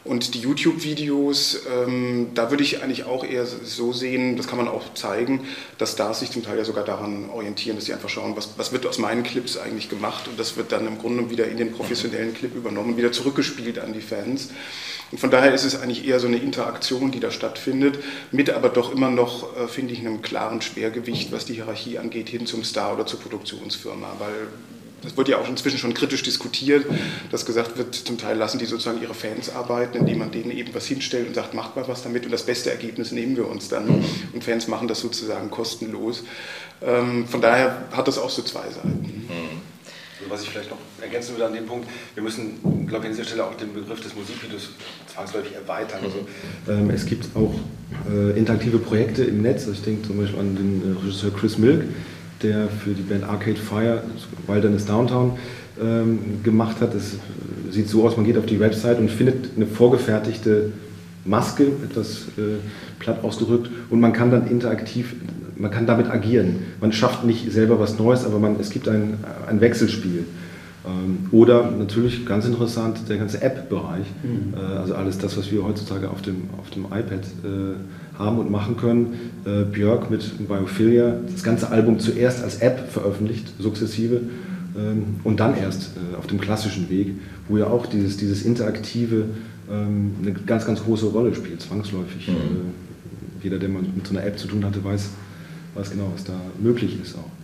Und die YouTube-Videos, ähm, da würde ich eigentlich auch eher so sehen, das kann man auch zeigen, dass Stars sich zum Teil ja sogar daran orientieren, dass sie einfach schauen, was, was wird aus meinen Clips eigentlich gemacht und das wird dann im Grunde wieder in den professionellen Clip übernommen, wieder zurückgespielt an die Fans. Und von daher ist es eigentlich eher so eine Interaktion, die da stattfindet, mit aber doch immer noch, äh, finde ich, einem klaren Schwergewicht, was die Hierarchie angeht, hin zum Star oder zur Produktionsfirma, weil das wird ja auch inzwischen schon kritisch diskutiert, dass gesagt wird, zum Teil lassen die sozusagen ihre Fans arbeiten, indem man denen eben was hinstellt und sagt, macht mal was damit und das beste Ergebnis nehmen wir uns dann. Und Fans machen das sozusagen kostenlos. Ähm, von daher hat das auch so zwei Seiten. Also was ich vielleicht noch ergänzen würde an dem Punkt, wir müssen, glaube ich, an dieser Stelle auch den Begriff des Musikvideos zwangsläufig erweitern. Also, ähm, es gibt auch äh, interaktive Projekte im Netz. Also ich denke zum Beispiel an den äh, Regisseur Chris Milk, der für die Band Arcade Fire Wilderness Downtown ähm, gemacht hat. Es sieht so aus, man geht auf die Website und findet eine vorgefertigte Maske, etwas äh, platt ausgedrückt, und man kann dann interaktiv, man kann damit agieren. Man schafft nicht selber was Neues, aber man, es gibt ein, ein Wechselspiel. Ähm, oder natürlich ganz interessant der ganze App-Bereich, mhm. äh, also alles das, was wir heutzutage auf dem, auf dem iPad äh, haben und machen können. Äh, Björk mit Biophilia, das ganze Album zuerst als App veröffentlicht, sukzessive, ähm, und dann erst äh, auf dem klassischen Weg, wo ja auch dieses, dieses Interaktive ähm, eine ganz, ganz große Rolle spielt, zwangsläufig. Mhm. Äh, jeder, der mal mit so einer App zu tun hatte, weiß, weiß genau, was da möglich ist auch.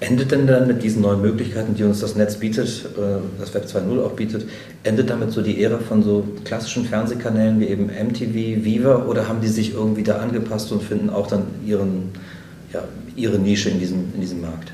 Endet denn dann mit diesen neuen Möglichkeiten, die uns das Netz bietet, äh, das Web 2.0 auch bietet, endet damit so die Ära von so klassischen Fernsehkanälen wie eben MTV, Viva oder haben die sich irgendwie da angepasst und finden auch dann ihren, ja, ihre Nische in diesem, in diesem Markt?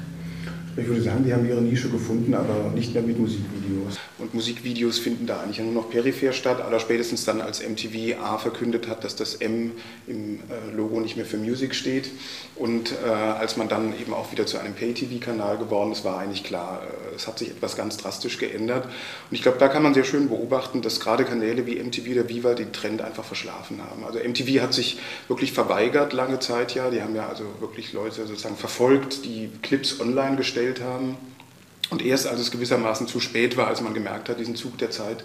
Ich würde sagen, die haben ihre Nische gefunden, aber nicht mehr mit Musikvideos. Und Musikvideos finden da eigentlich nur noch peripher statt, aller spätestens dann, als MTV A verkündet hat, dass das M im äh, Logo nicht mehr für Music steht. Und äh, als man dann eben auch wieder zu einem Pay-TV-Kanal geworden ist, war eigentlich klar, äh, es hat sich etwas ganz drastisch geändert. Und ich glaube, da kann man sehr schön beobachten, dass gerade Kanäle wie MTV oder Viva den Trend einfach verschlafen haben. Also MTV hat sich wirklich verweigert lange Zeit ja. Die haben ja also wirklich Leute sozusagen verfolgt, die Clips online gestellt gestellt haben. Und erst als es gewissermaßen zu spät war, als man gemerkt hat, diesen Zug der Zeit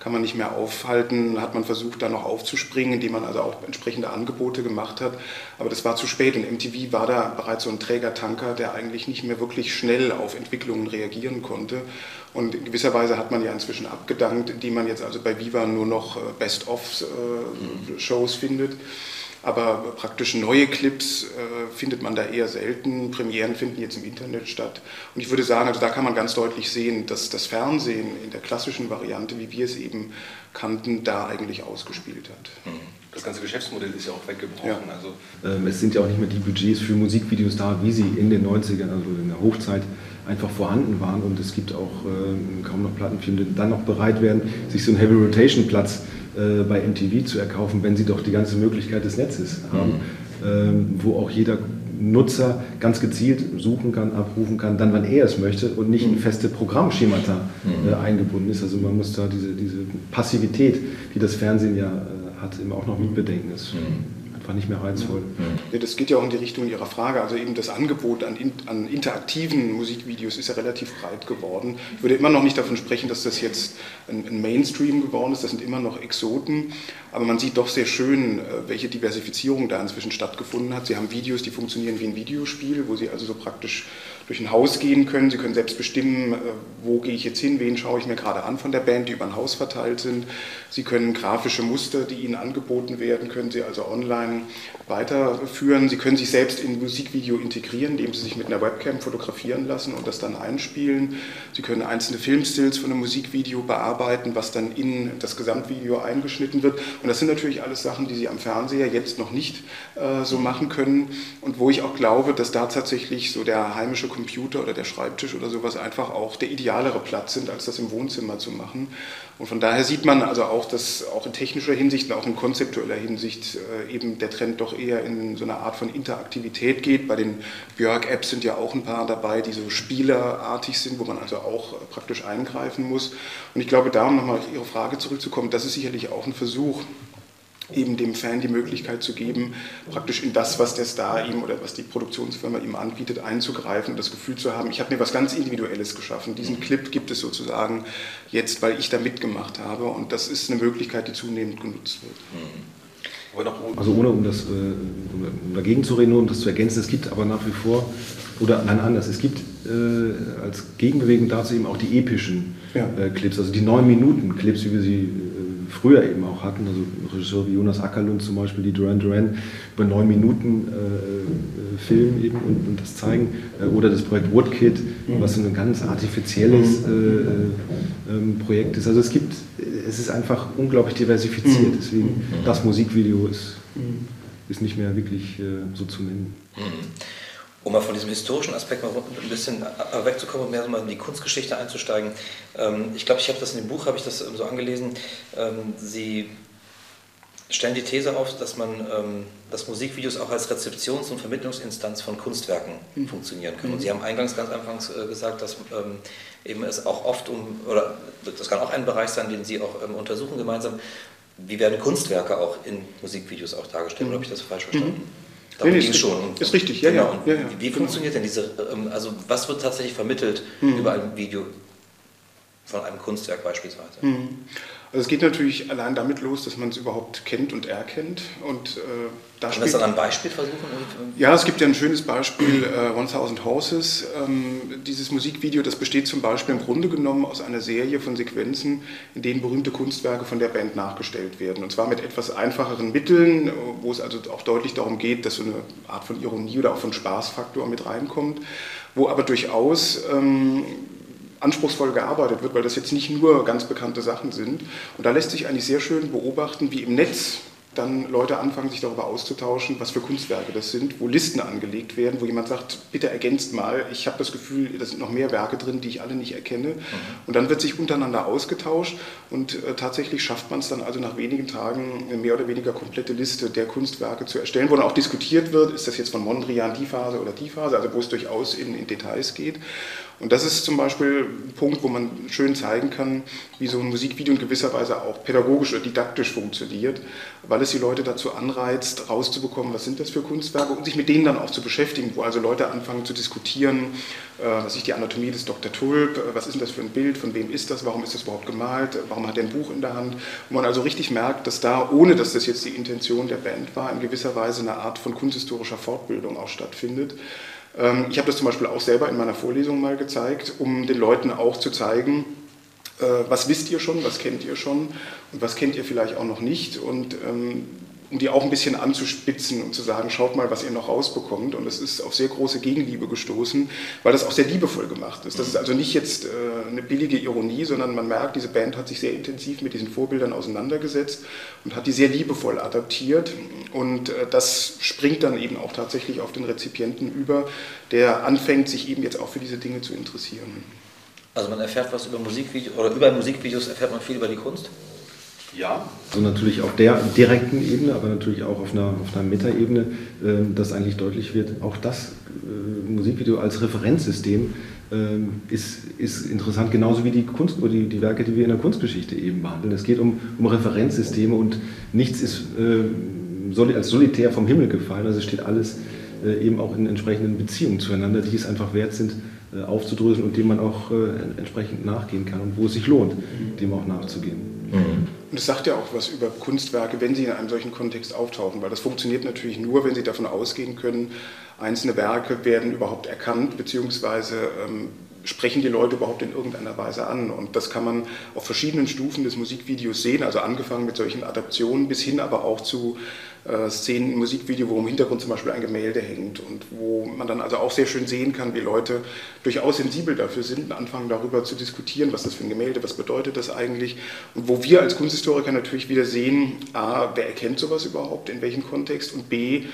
kann man nicht mehr aufhalten, hat man versucht, da noch aufzuspringen, indem man also auch entsprechende Angebote gemacht hat. Aber das war zu spät und MTV war da bereits so ein Trägertanker, der eigentlich nicht mehr wirklich schnell auf Entwicklungen reagieren konnte. Und in gewisser Weise hat man ja inzwischen abgedankt, indem man jetzt also bei Viva nur noch äh, Best-of-Shows äh, findet. Aber praktisch neue Clips äh, findet man da eher selten. Premieren finden jetzt im Internet statt. Und ich würde sagen, also da kann man ganz deutlich sehen, dass das Fernsehen in der klassischen Variante, wie wir es eben kannten, da eigentlich ausgespielt hat. Mhm. Das ganze Geschäftsmodell ist ja auch weggebrochen. Ja. Also, ähm, es sind ja auch nicht mehr die Budgets für Musikvideos da, wie sie in den 90ern, also in der Hochzeit, einfach vorhanden waren. Und es gibt auch äh, kaum noch Plattenfirmen, die dann noch bereit wären, sich so einen Heavy Rotation Platz äh, bei MTV zu erkaufen, wenn sie doch die ganze Möglichkeit des Netzes haben, mhm. ähm, wo auch jeder Nutzer ganz gezielt suchen kann, abrufen kann, dann wann er es möchte und nicht in mhm. feste Programmschemata äh, mhm. eingebunden ist. Also man muss da diese, diese Passivität, die das Fernsehen ja äh, hat, immer auch noch mitbedenken. Mhm einfach nicht mehr reizvoll. Ja, das geht ja auch in die Richtung Ihrer Frage. Also eben das Angebot an, an interaktiven Musikvideos ist ja relativ breit geworden. Ich würde immer noch nicht davon sprechen, dass das jetzt ein, ein Mainstream geworden ist. Das sind immer noch Exoten. Aber man sieht doch sehr schön, äh, welche Diversifizierung da inzwischen stattgefunden hat. Sie haben Videos, die funktionieren wie ein Videospiel, wo Sie also so praktisch durch ein Haus gehen können. Sie können selbst bestimmen, äh, wo gehe ich jetzt hin, wen schaue ich mir gerade an von der Band, die über ein Haus verteilt sind. Sie können grafische Muster, die Ihnen angeboten werden, können Sie also online weiterführen. Sie können sich selbst in Musikvideo integrieren, indem Sie sich mit einer Webcam fotografieren lassen und das dann einspielen. Sie können einzelne Filmstills von einem Musikvideo bearbeiten, was dann in das Gesamtvideo eingeschnitten wird. Und das sind natürlich alles Sachen, die Sie am Fernseher jetzt noch nicht äh, so machen können und wo ich auch glaube, dass da tatsächlich so der heimische Computer oder der Schreibtisch oder sowas einfach auch der idealere Platz sind, als das im Wohnzimmer zu machen. Und von daher sieht man also auch, dass auch in technischer Hinsicht und auch in konzeptueller Hinsicht äh, eben der Trend doch eher in so eine Art von Interaktivität geht. Bei den Björk-Apps sind ja auch ein paar dabei, die so spielerartig sind, wo man also auch äh, praktisch eingreifen muss. Und ich glaube, da, um nochmal auf Ihre Frage zurückzukommen, das ist sicherlich auch ein Versuch, eben dem Fan die Möglichkeit zu geben, praktisch in das, was der Star ihm oder was die Produktionsfirma ihm anbietet, einzugreifen und das Gefühl zu haben, ich habe mir was ganz Individuelles geschaffen. Diesen mhm. Clip gibt es sozusagen jetzt, weil ich da mitgemacht habe und das ist eine Möglichkeit, die zunehmend genutzt wird. Mhm. Also ohne um das um dagegen zu reden, nur um das zu ergänzen, es gibt aber nach wie vor, oder nein, anders, es gibt äh, als Gegenbewegung dazu eben auch die epischen ja. äh, Clips, also die 9 Minuten Clips, wie wir sie äh, früher eben auch hatten, also Regisseur wie Jonas Ackerlund zum Beispiel, die Duran Duran über neun Minuten äh, äh, filmen eben und, und das zeigen, äh, oder das Projekt Woodkid, mhm. was so ein ganz artifizielles mhm. äh, äh, ähm, Projekt ist. Also es gibt, es ist einfach unglaublich diversifiziert, mhm. deswegen mhm. das Musikvideo ist, ist nicht mehr wirklich so zu nennen. Um mal von diesem historischen Aspekt mal ein bisschen wegzukommen und mehr so mal in die Kunstgeschichte einzusteigen. Ähm, ich glaube, ich habe das in dem Buch, habe ich das so angelesen. Ähm, Sie stellen die These auf, dass man, ähm, dass Musikvideos auch als Rezeptions- und Vermittlungsinstanz von Kunstwerken mhm. funktionieren können. Und Sie haben eingangs ganz anfangs äh, gesagt, dass eben es auch oft um, oder das kann auch ein Bereich sein, den Sie auch untersuchen gemeinsam, wie werden Kunstwerke auch in Musikvideos auch dargestellt? Mhm. Oder habe ich das falsch verstanden? Mhm. Darum nee, nee, ist, schon. ist richtig, ja, genau. ja, ja, Wie, funktioniert denn diese, ähm, also was wird tatsächlich vermittelt mhm. über ein Video? Von einem Kunstwerk beispielsweise? Mhm. Also es geht natürlich allein damit los, dass man es überhaupt kennt und erkennt. Und, äh, da Kann das dann ein Beispiel versuchen? Ja, es gibt ja ein schönes Beispiel, äh, 1000 Horses. Ähm, dieses Musikvideo, das besteht zum Beispiel im Grunde genommen aus einer Serie von Sequenzen, in denen berühmte Kunstwerke von der Band nachgestellt werden. Und zwar mit etwas einfacheren Mitteln, wo es also auch deutlich darum geht, dass so eine Art von Ironie oder auch von Spaßfaktor mit reinkommt, wo aber durchaus... Ähm, anspruchsvoll gearbeitet wird, weil das jetzt nicht nur ganz bekannte Sachen sind. Und da lässt sich eigentlich sehr schön beobachten, wie im Netz dann Leute anfangen, sich darüber auszutauschen, was für Kunstwerke das sind, wo Listen angelegt werden, wo jemand sagt, bitte ergänzt mal, ich habe das Gefühl, da sind noch mehr Werke drin, die ich alle nicht erkenne. Mhm. Und dann wird sich untereinander ausgetauscht und äh, tatsächlich schafft man es dann also nach wenigen Tagen eine mehr oder weniger komplette Liste der Kunstwerke zu erstellen, wo dann auch diskutiert wird, ist das jetzt von Mondrian die Phase oder die Phase, also wo es durchaus in, in Details geht. Und das ist zum Beispiel ein Punkt, wo man schön zeigen kann, wie so ein Musikvideo in gewisser Weise auch pädagogisch oder didaktisch funktioniert, weil es die Leute dazu anreizt, rauszubekommen, was sind das für Kunstwerke und sich mit denen dann auch zu beschäftigen, wo also Leute anfangen zu diskutieren, äh, was ist die Anatomie des Dr. Tulp, äh, was ist denn das für ein Bild, von wem ist das, warum ist das überhaupt gemalt, warum hat er ein Buch in der Hand. Wo man also richtig merkt, dass da, ohne dass das jetzt die Intention der Band war, in gewisser Weise eine Art von kunsthistorischer Fortbildung auch stattfindet. Ähm, ich habe das zum Beispiel auch selber in meiner Vorlesung mal gezeigt, um den Leuten auch zu zeigen, äh, was wisst ihr schon, was kennt ihr schon und was kennt ihr vielleicht auch noch nicht. Und ähm, um die auch ein bisschen anzuspitzen und zu sagen, schaut mal, was ihr noch rausbekommt. Und es ist auf sehr große Gegenliebe gestoßen, weil das auch sehr liebevoll gemacht ist. Das ist also nicht jetzt äh, eine billige Ironie, sondern man merkt, diese Band hat sich sehr intensiv mit diesen Vorbildern auseinandergesetzt und hat die sehr liebevoll adaptiert. Und äh, das springt dann eben auch tatsächlich auf den Rezipienten über, der anfängt, sich eben jetzt auch für diese Dinge zu interessieren. Also man erfährt was über Musikvideos, oder über Musikvideos erfährt man viel über die Kunst? Ja. So natürlich auf der direkten Ebene, aber natürlich auch auf einer, auf einer Metaebene, äh, dass eigentlich deutlich wird, auch das äh, Musikvideo als Referenzsystem äh, ist, ist interessant, genauso wie die Kunst oder die, die Werke, die wir in der Kunstgeschichte eben behandeln. Es geht um, um Referenzsysteme und nichts ist äh, als solitär vom Himmel gefallen, also steht alles äh, eben auch in entsprechenden Beziehungen zueinander, die es einfach wert sind, äh, aufzudröseln und dem man auch entsprechend nachgehen kann und wo es sich lohnt, dem auch nachzugehen. Mhm. Und es sagt ja auch was über Kunstwerke, wenn sie in einem solchen Kontext auftauchen, weil das funktioniert natürlich nur, wenn Sie davon ausgehen können, einzelne Werke werden überhaupt erkannt, beziehungsweise ähm, sprechen die Leute überhaupt in irgendeiner Weise an. Und das kann man auf verschiedenen Stufen des Musikvideos sehen, also angefangen mit solchen Adaptionen bis hin aber auch zu Szenen im Musikvideo, wo im Hintergrund zum Beispiel ein Gemälde hängt und wo man dann also auch sehr schön sehen kann, wie Leute durchaus sensibel dafür sind und anfangen darüber zu diskutieren, was das für ein Gemälde, was bedeutet das eigentlich und wo wir als Kunsthistoriker natürlich wieder sehen, a, wer erkennt sowas überhaupt, in welchem Kontext und b,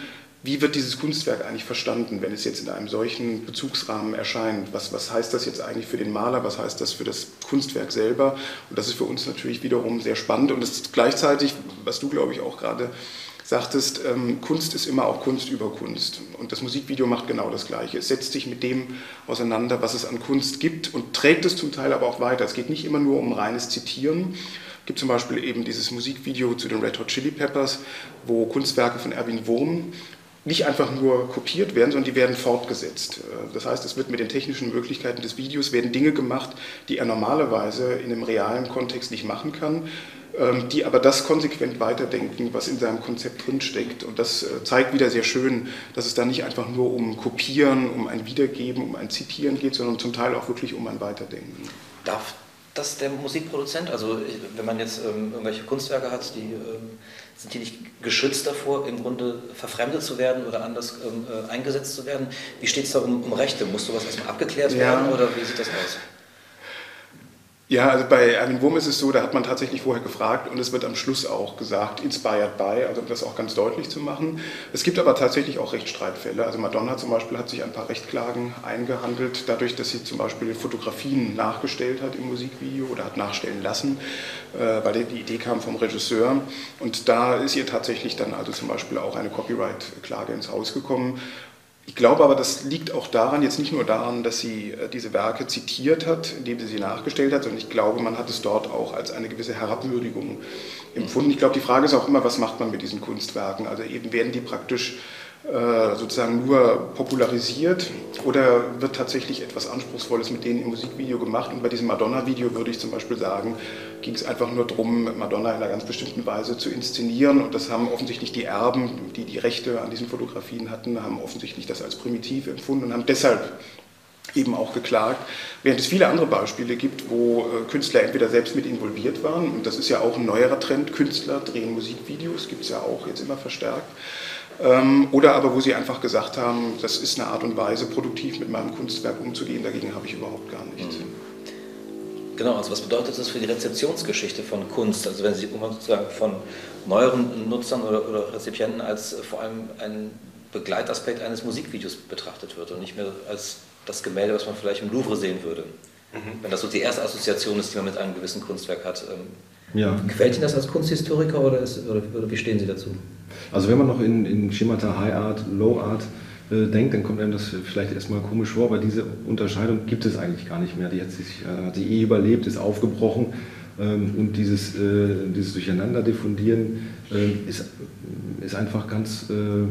wie wird dieses Kunstwerk eigentlich verstanden, wenn es jetzt in einem solchen Bezugsrahmen erscheint? Was, was heißt das jetzt eigentlich für den Maler? Was heißt das für das Kunstwerk selber? Und das ist für uns natürlich wiederum sehr spannend. Und es ist gleichzeitig, was du, glaube ich, auch gerade sagtest, ähm, Kunst ist immer auch Kunst über Kunst. Und das Musikvideo macht genau das Gleiche. Es setzt sich mit dem auseinander, was es an Kunst gibt und trägt es zum Teil aber auch weiter. Es geht nicht immer nur um reines Zitieren. Es gibt zum Beispiel eben dieses Musikvideo zu den Red Hot Chili Peppers, wo Kunstwerke von Erwin Wurm nicht einfach nur kopiert werden, sondern die werden fortgesetzt. Das heißt, es wird mit den technischen Möglichkeiten des Videos werden Dinge gemacht, die er normalerweise in einem realen Kontext nicht machen kann. Ähm, die aber das konsequent weiterdenken, was in seinem Konzept drinsteckt. Und das äh, zeigt wieder sehr schön, dass es da nicht einfach nur um Kopieren, um ein Wiedergeben, um ein Zitieren geht, sondern zum Teil auch wirklich um ein Weiterdenken. Darf das der Musikproduzent, also wenn man jetzt ähm, irgendwelche Kunstwerke hat, die ähm, sind die nicht geschützt davor, im Grunde verfremdet zu werden oder anders ähm, äh, eingesetzt zu werden? Wie steht es da um, um, Rechte? Muss sowas erstmal abgeklärt ja. werden oder wie sieht das aus? Ja, also bei Erwin Wurm ist es so, da hat man tatsächlich vorher gefragt und es wird am Schluss auch gesagt, inspired by, also um das auch ganz deutlich zu machen. Es gibt aber tatsächlich auch Rechtsstreitfälle. Also Madonna zum Beispiel hat sich ein paar Rechtklagen eingehandelt, dadurch, dass sie zum Beispiel Fotografien nachgestellt hat im Musikvideo oder hat nachstellen lassen, äh, weil die Idee kam vom Regisseur. Und da ist ihr tatsächlich dann also zum Beispiel auch eine Copyright-Klage ins Haus gekommen. Ich glaube aber, das liegt auch daran, jetzt nicht nur daran, dass sie äh, diese Werke zitiert hat, indem sie sie nachgestellt hat, sondern ich glaube, man hat es dort auch als eine gewisse Herabwürdigung empfunden. Ich glaube, die Frage ist auch immer, was macht man mit diesen Kunstwerken? Also eben werden die praktisch sozusagen nur popularisiert oder wird tatsächlich etwas Anspruchsvolles mit denen im Musikvideo gemacht? Und bei diesem Madonna-Video würde ich zum Beispiel sagen, ging es einfach nur darum, Madonna in einer ganz bestimmten Weise zu inszenieren. Und das haben offensichtlich die Erben, die die Rechte an diesen Fotografien hatten, haben offensichtlich das als primitiv empfunden und haben deshalb eben auch geklagt, während es viele andere Beispiele gibt, wo äh, Künstler entweder selbst mit involviert waren, und das ist ja auch ein neuerer Trend, Künstler drehen Musikvideos, gibt es ja auch jetzt immer verstärkt, oder aber wo sie einfach gesagt haben, das ist eine Art und Weise, produktiv mit meinem Kunstwerk umzugehen, dagegen habe ich überhaupt gar nichts. Mhm. Genau, also was bedeutet das für die Rezeptionsgeschichte von Kunst? Also wenn Sie sozusagen von neueren Nutzern oder, oder Rezipienten als vor allem ein Begleitaspekt eines Musikvideos betrachtet wird und nicht mehr als das Gemälde, was man vielleicht im Louvre sehen würde. Mhm. Wenn das so die erste Assoziation ist, die man mit einem gewissen Kunstwerk hat. Ja. Gefällt Ihnen das als Kunsthistoriker oder, ist, oder, oder, wie stehen Sie dazu? Also wenn man noch in, in Schemata High Art, Low Art äh, denkt, dann kommt einem das vielleicht erstmal komisch vor, aber diese Unterscheidung gibt es eigentlich gar nicht mehr. Die hat sich, äh, hat sich eh überlebt, ist aufgebrochen ähm, und dieses, äh, dieses Durcheinander diffundieren äh, ist, ist einfach ganz äh,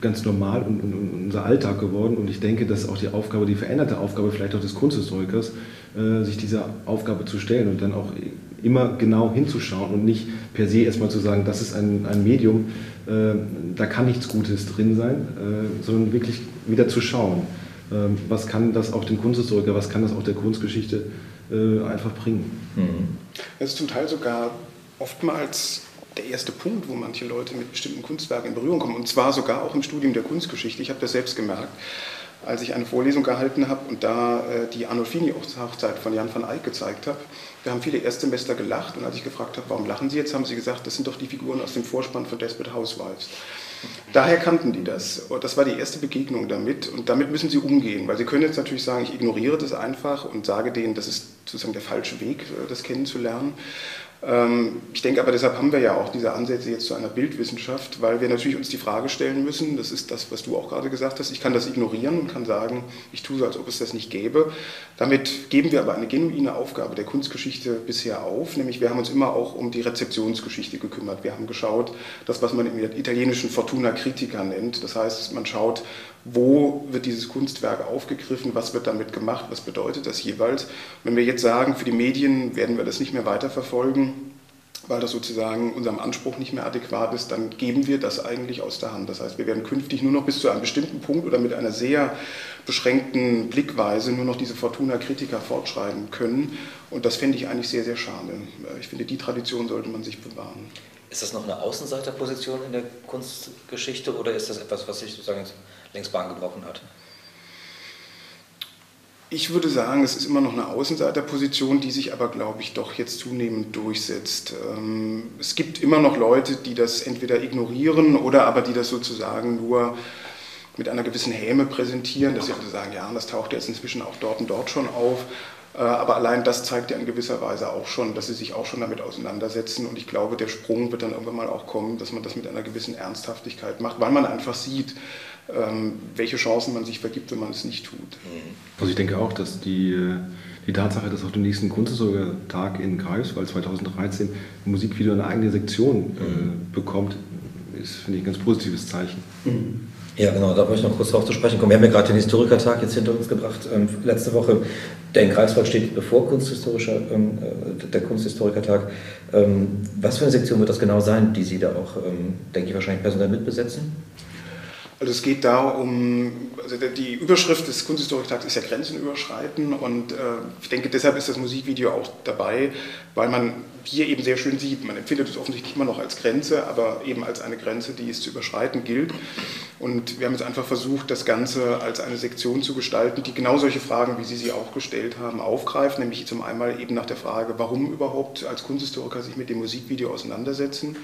ganz normal und, und, und, unser Alltag geworden. Und ich denke, dass auch die Aufgabe, die veränderte Aufgabe vielleicht auch des Kunsthistorikers, äh, sich dieser Aufgabe zu stellen und dann auch immer genau hinzuschauen und nicht per se erstmal zu sagen, das ist ein, ein Medium, äh, da kann nichts Gutes drin sein, äh, sondern wirklich wieder zu schauen, äh, was kann das auch dem Kunsthistoriker, was kann das auch der Kunstgeschichte äh, einfach bringen. Mhm. Es ist zum Teil sogar oftmals der erste Punkt, wo manche Leute mit bestimmten Kunstwerken in Berührung kommen. Und zwar sogar auch im Studium der Kunstgeschichte. Ich habe das selbst gemerkt, als ich eine Vorlesung gehalten habe und da äh, die Arnolfini-Hochzeit von Jan van Eyck gezeigt habe. Da haben viele Erstsemester gelacht und als ich gefragt habe, warum lachen Sie jetzt, haben sie gesagt, das sind doch die Figuren aus dem Vorspann von Desperate Housewives. Daher kannten die das. Das war die erste Begegnung damit. Und damit müssen sie umgehen. Weil sie können jetzt natürlich sagen, ich ignoriere das einfach und sage denen, das ist sozusagen der falsche Weg, äh, das kennenzulernen. Ähm, ich denke aber, deshalb haben wir ja auch diese Ansätze jetzt zu einer Bildwissenschaft, weil wir natürlich uns die Frage stellen müssen, das ist das, was du auch gerade gesagt hast, ich kann das ignorieren und kann sagen, ich tue so, als ob es das nicht gäbe. Damit geben wir aber eine genuine Aufgabe der Kunstgeschichte bisher auf, nämlich wir haben uns immer auch um die Rezeptionsgeschichte gekümmert. Wir haben geschaut, das, was man im italienischen Fortuna Critica nennt, das heißt, man schaut, wo wird dieses Kunstwerk aufgegriffen, was wird damit gemacht, was bedeutet das jeweils. Wenn wir jetzt sagen, für die Medien werden wir das nicht mehr weiterverfolgen, weil das sozusagen unserem Anspruch nicht mehr adäquat ist, dann geben wir das eigentlich aus der Hand. Das heißt, wir werden künftig nur noch bis zu einem bestimmten Punkt oder mit einer sehr beschränkten Blickweise nur noch diese Fortuna Critica fortschreiben können. Und das fände ich eigentlich sehr, sehr schade. Ich finde, die Tradition sollte man sich bewahren. Ist das noch eine Außenseiterposition in der Kunstgeschichte oder ist das etwas, was sich sozusagen längst Bahn gebrochen hat? Ich würde sagen, es ist immer noch eine Außenseiterposition, die sich aber, glaube ich, doch jetzt zunehmend durchsetzt. Ähm, es gibt immer noch Leute, die das entweder ignorieren oder aber die das sozusagen nur mit einer gewissen Häme präsentieren, dass sie also sagen, ja, das taucht jetzt inzwischen auch dort und dort schon auf. Äh, aber allein das zeigt ja in gewisser Weise auch schon, dass sie sich auch schon damit auseinandersetzen. Und ich glaube, der Sprung wird dann irgendwann mal auch kommen, dass man das mit einer gewissen Ernsthaftigkeit macht, weil man einfach sieht, welche Chancen man sich vergibt, wenn man es nicht tut. Also ich denke auch, dass die, die Tatsache, dass auf dem nächsten Kunsthistoriker-Tag in Greifswald 2013 ein Musikvideo eine eigene Sektion äh, bekommt, ist, finde ich, ein ganz positives Zeichen. Mhm. Ja, genau, da wollte ich noch kurz darauf zu sprechen kommen. Wir haben ja gerade den Historikertag jetzt hinter uns gebracht, ähm, letzte Woche. Der in Greifswald steht bevor Kunsthistorischer, ähm, äh, der Kunsthistorikertag. Ähm, was für eine Sektion wird das genau sein, die Sie da auch, ähm, denke ich, wahrscheinlich personell mitbesetzen? Also es geht da um, also die Überschrift des Kunsthistoriktags ist ja Grenzen überschreiten und äh, ich denke, deshalb ist das Musikvideo auch dabei, weil man hier eben sehr schön sieht, man empfindet es offensichtlich immer noch als Grenze, aber eben als eine Grenze, die es zu überschreiten gilt. Und wir haben jetzt einfach versucht, das Ganze als eine Sektion zu gestalten, die genau solche Fragen, wie Sie sie auch gestellt haben, aufgreift, nämlich zum einen eben nach der Frage, warum überhaupt als Kunsthistoriker sich mit dem Musikvideo auseinandersetzen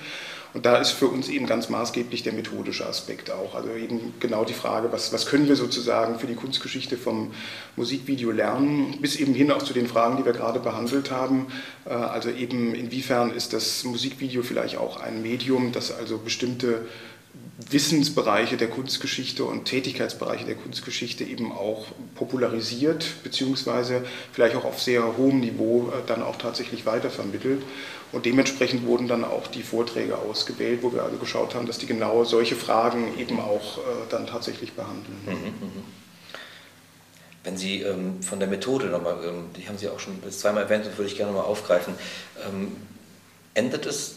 und da ist für uns eben ganz maßgeblich der methodische Aspekt auch. Also eben genau die Frage, was, was können wir sozusagen für die Kunstgeschichte vom Musikvideo lernen, bis eben hin auch zu den Fragen, die wir gerade behandelt haben. Äh, also eben inwiefern ist das Musikvideo vielleicht auch ein Medium, das also bestimmte Wissensbereiche der Kunstgeschichte und Tätigkeitsbereiche der Kunstgeschichte eben auch popularisiert, beziehungsweise vielleicht auch auf sehr hohem Niveau äh, dann auch tatsächlich weitervermittelt. Und dementsprechend wurden dann auch die Vorträge ausgewählt, wo wir also geschaut haben, dass die genau solche Fragen eben auch äh, dann tatsächlich behandeln. Mhm, mhm. Wenn Sie ähm, von der Methode nochmal, ähm, die haben Sie auch schon zweimal erwähnt und würde ich gerne nochmal aufgreifen, ähm, ändert es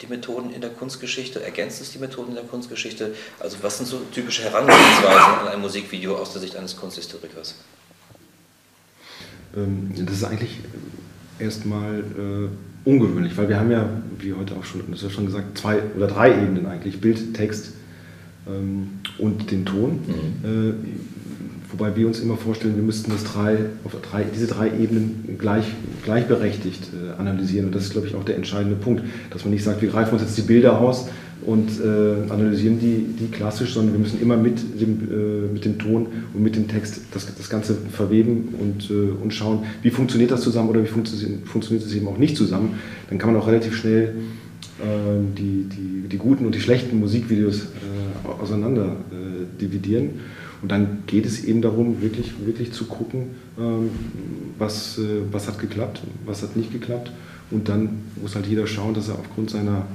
die Methoden in der Kunstgeschichte? Ergänzt es die Methoden in der Kunstgeschichte? Also was sind so typische Herangehensweisen an ein Musikvideo aus der Sicht eines Kunsthistorikers? Ähm, das ist eigentlich erstmal äh, ungewöhnlich, weil wir haben ja, wie heute auch schon, das ja schon gesagt, zwei oder drei Ebenen eigentlich, Bild, Text ähm, und den Ton. Mhm. Äh, wobei wir uns immer vorstellen, wir müssten das drei, drei, diese drei Ebenen gleich, gleichberechtigt äh, analysieren. Und das ist, glaube ich, auch der entscheidende Punkt, dass man nicht sagt, wir greifen uns jetzt die Bilder aus und äh, analysieren die, die klassisch, sondern wir müssen immer mit dem, äh, mit dem Ton und mit dem Text das, das Ganze verweben und, äh, und schauen, wie funktioniert das zusammen oder wie funktioniert, funktioniert es eben auch nicht zusammen. Dann kann man auch relativ schnell äh, die, die, die guten und die schlechten Musikvideos äh, auseinander dividieren. Und dann geht es eben darum, wirklich, wirklich zu gucken, ähm, was, äh, was hat geklappt, was hat nicht geklappt. Und dann muss halt jeder schauen, dass er aufgrund seiner,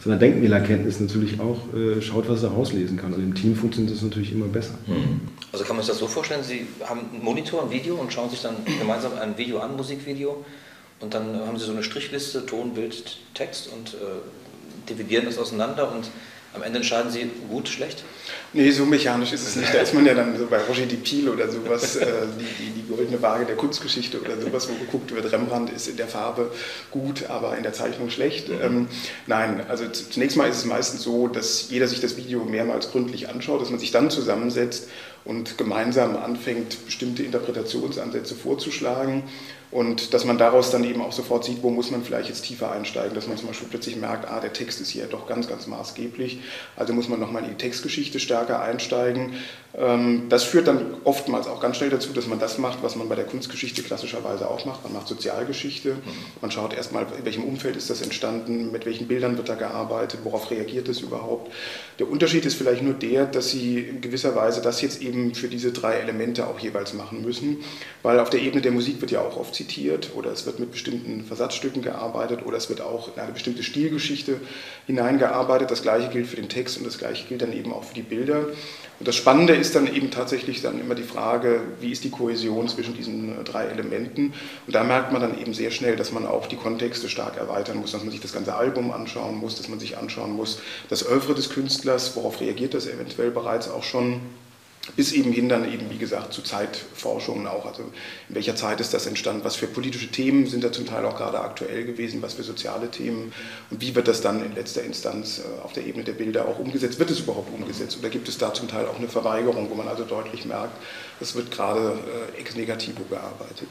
seiner Denkmälerkenntnis natürlich auch äh, schaut, was er rauslesen kann. Und im Team funktioniert das natürlich immer besser. Mhm. Also kann man sich das so vorstellen, Sie haben einen Monitor, ein Video und schauen sich dann gemeinsam ein Video an, Musikvideo. Und dann haben Sie so eine Strichliste, Ton, Bild, Text und äh, dividieren das auseinander und am Ende entscheiden Sie gut, schlecht? Nee, so mechanisch ist es nicht. Da ist man ja dann so bei Roger Dipil oder sowas, äh, die, die, die, goldene Waage der Kunstgeschichte oder sowas, wo geguckt wird, Rembrandt ist in der Farbe gut, aber in der Zeichnung schlecht. Mhm. Ähm, nein, also zunächst mal ist es meistens so, dass jeder sich das Video mehrmals gründlich anschaut, dass man sich dann zusammensetzt und gemeinsam anfängt, bestimmte Interpretationsansätze vorzuschlagen und dass man daraus dann eben auch sofort sieht, wo muss man vielleicht jetzt tiefer einsteigen, dass man zum Beispiel plötzlich merkt, ah, der Text ist hier doch ganz, ganz maßgeblich, also muss man nochmal in die Textgeschichte stärker einsteigen. Ähm, das führt dann oftmals auch ganz schnell dazu, dass man das macht, was man bei der Kunstgeschichte klassischerweise auch macht. Man macht Sozialgeschichte, man schaut erstmal, in welchem Umfeld ist das entstanden, mit welchen Bildern wird da gearbeitet, worauf reagiert es überhaupt. Der Unterschied ist vielleicht nur der, dass Sie in gewisser Weise das jetzt eben für diese drei Elemente auch jeweils machen müssen, weil auf der Ebene der Musik wird ja auch oft zitiert oder es wird mit bestimmten Versatzstücken gearbeitet oder es wird auch in eine bestimmte Stilgeschichte hineingearbeitet. Das gleiche gilt für den Text und das gleiche gilt dann eben auch für die Bilder. Und das Spannende ist dann eben tatsächlich dann immer die Frage, wie ist die Kohäsion zwischen diesen äh, drei Elementen? Und da merkt man dann eben sehr schnell, dass man auch die Kontexte stark erweitern muss, dass man sich das ganze Album anschauen muss, dass man sich anschauen muss, das Oeuvre des Künstlers, worauf reagiert das eventuell bereits auch schon bis eben hin dann eben, wie gesagt, zu Zeitforschungen auch. Also in welcher Zeit ist das entstanden? Was für politische Themen sind da zum Teil auch gerade aktuell gewesen? Was für soziale Themen? Und wie wird das dann in letzter Instanz äh, auf der Ebene der Bilder auch umgesetzt? Wird es überhaupt umgesetzt? Oder gibt es da zum Teil auch eine Verweigerung, wo man also deutlich merkt, es wird gerade äh, ex negativo gearbeitet?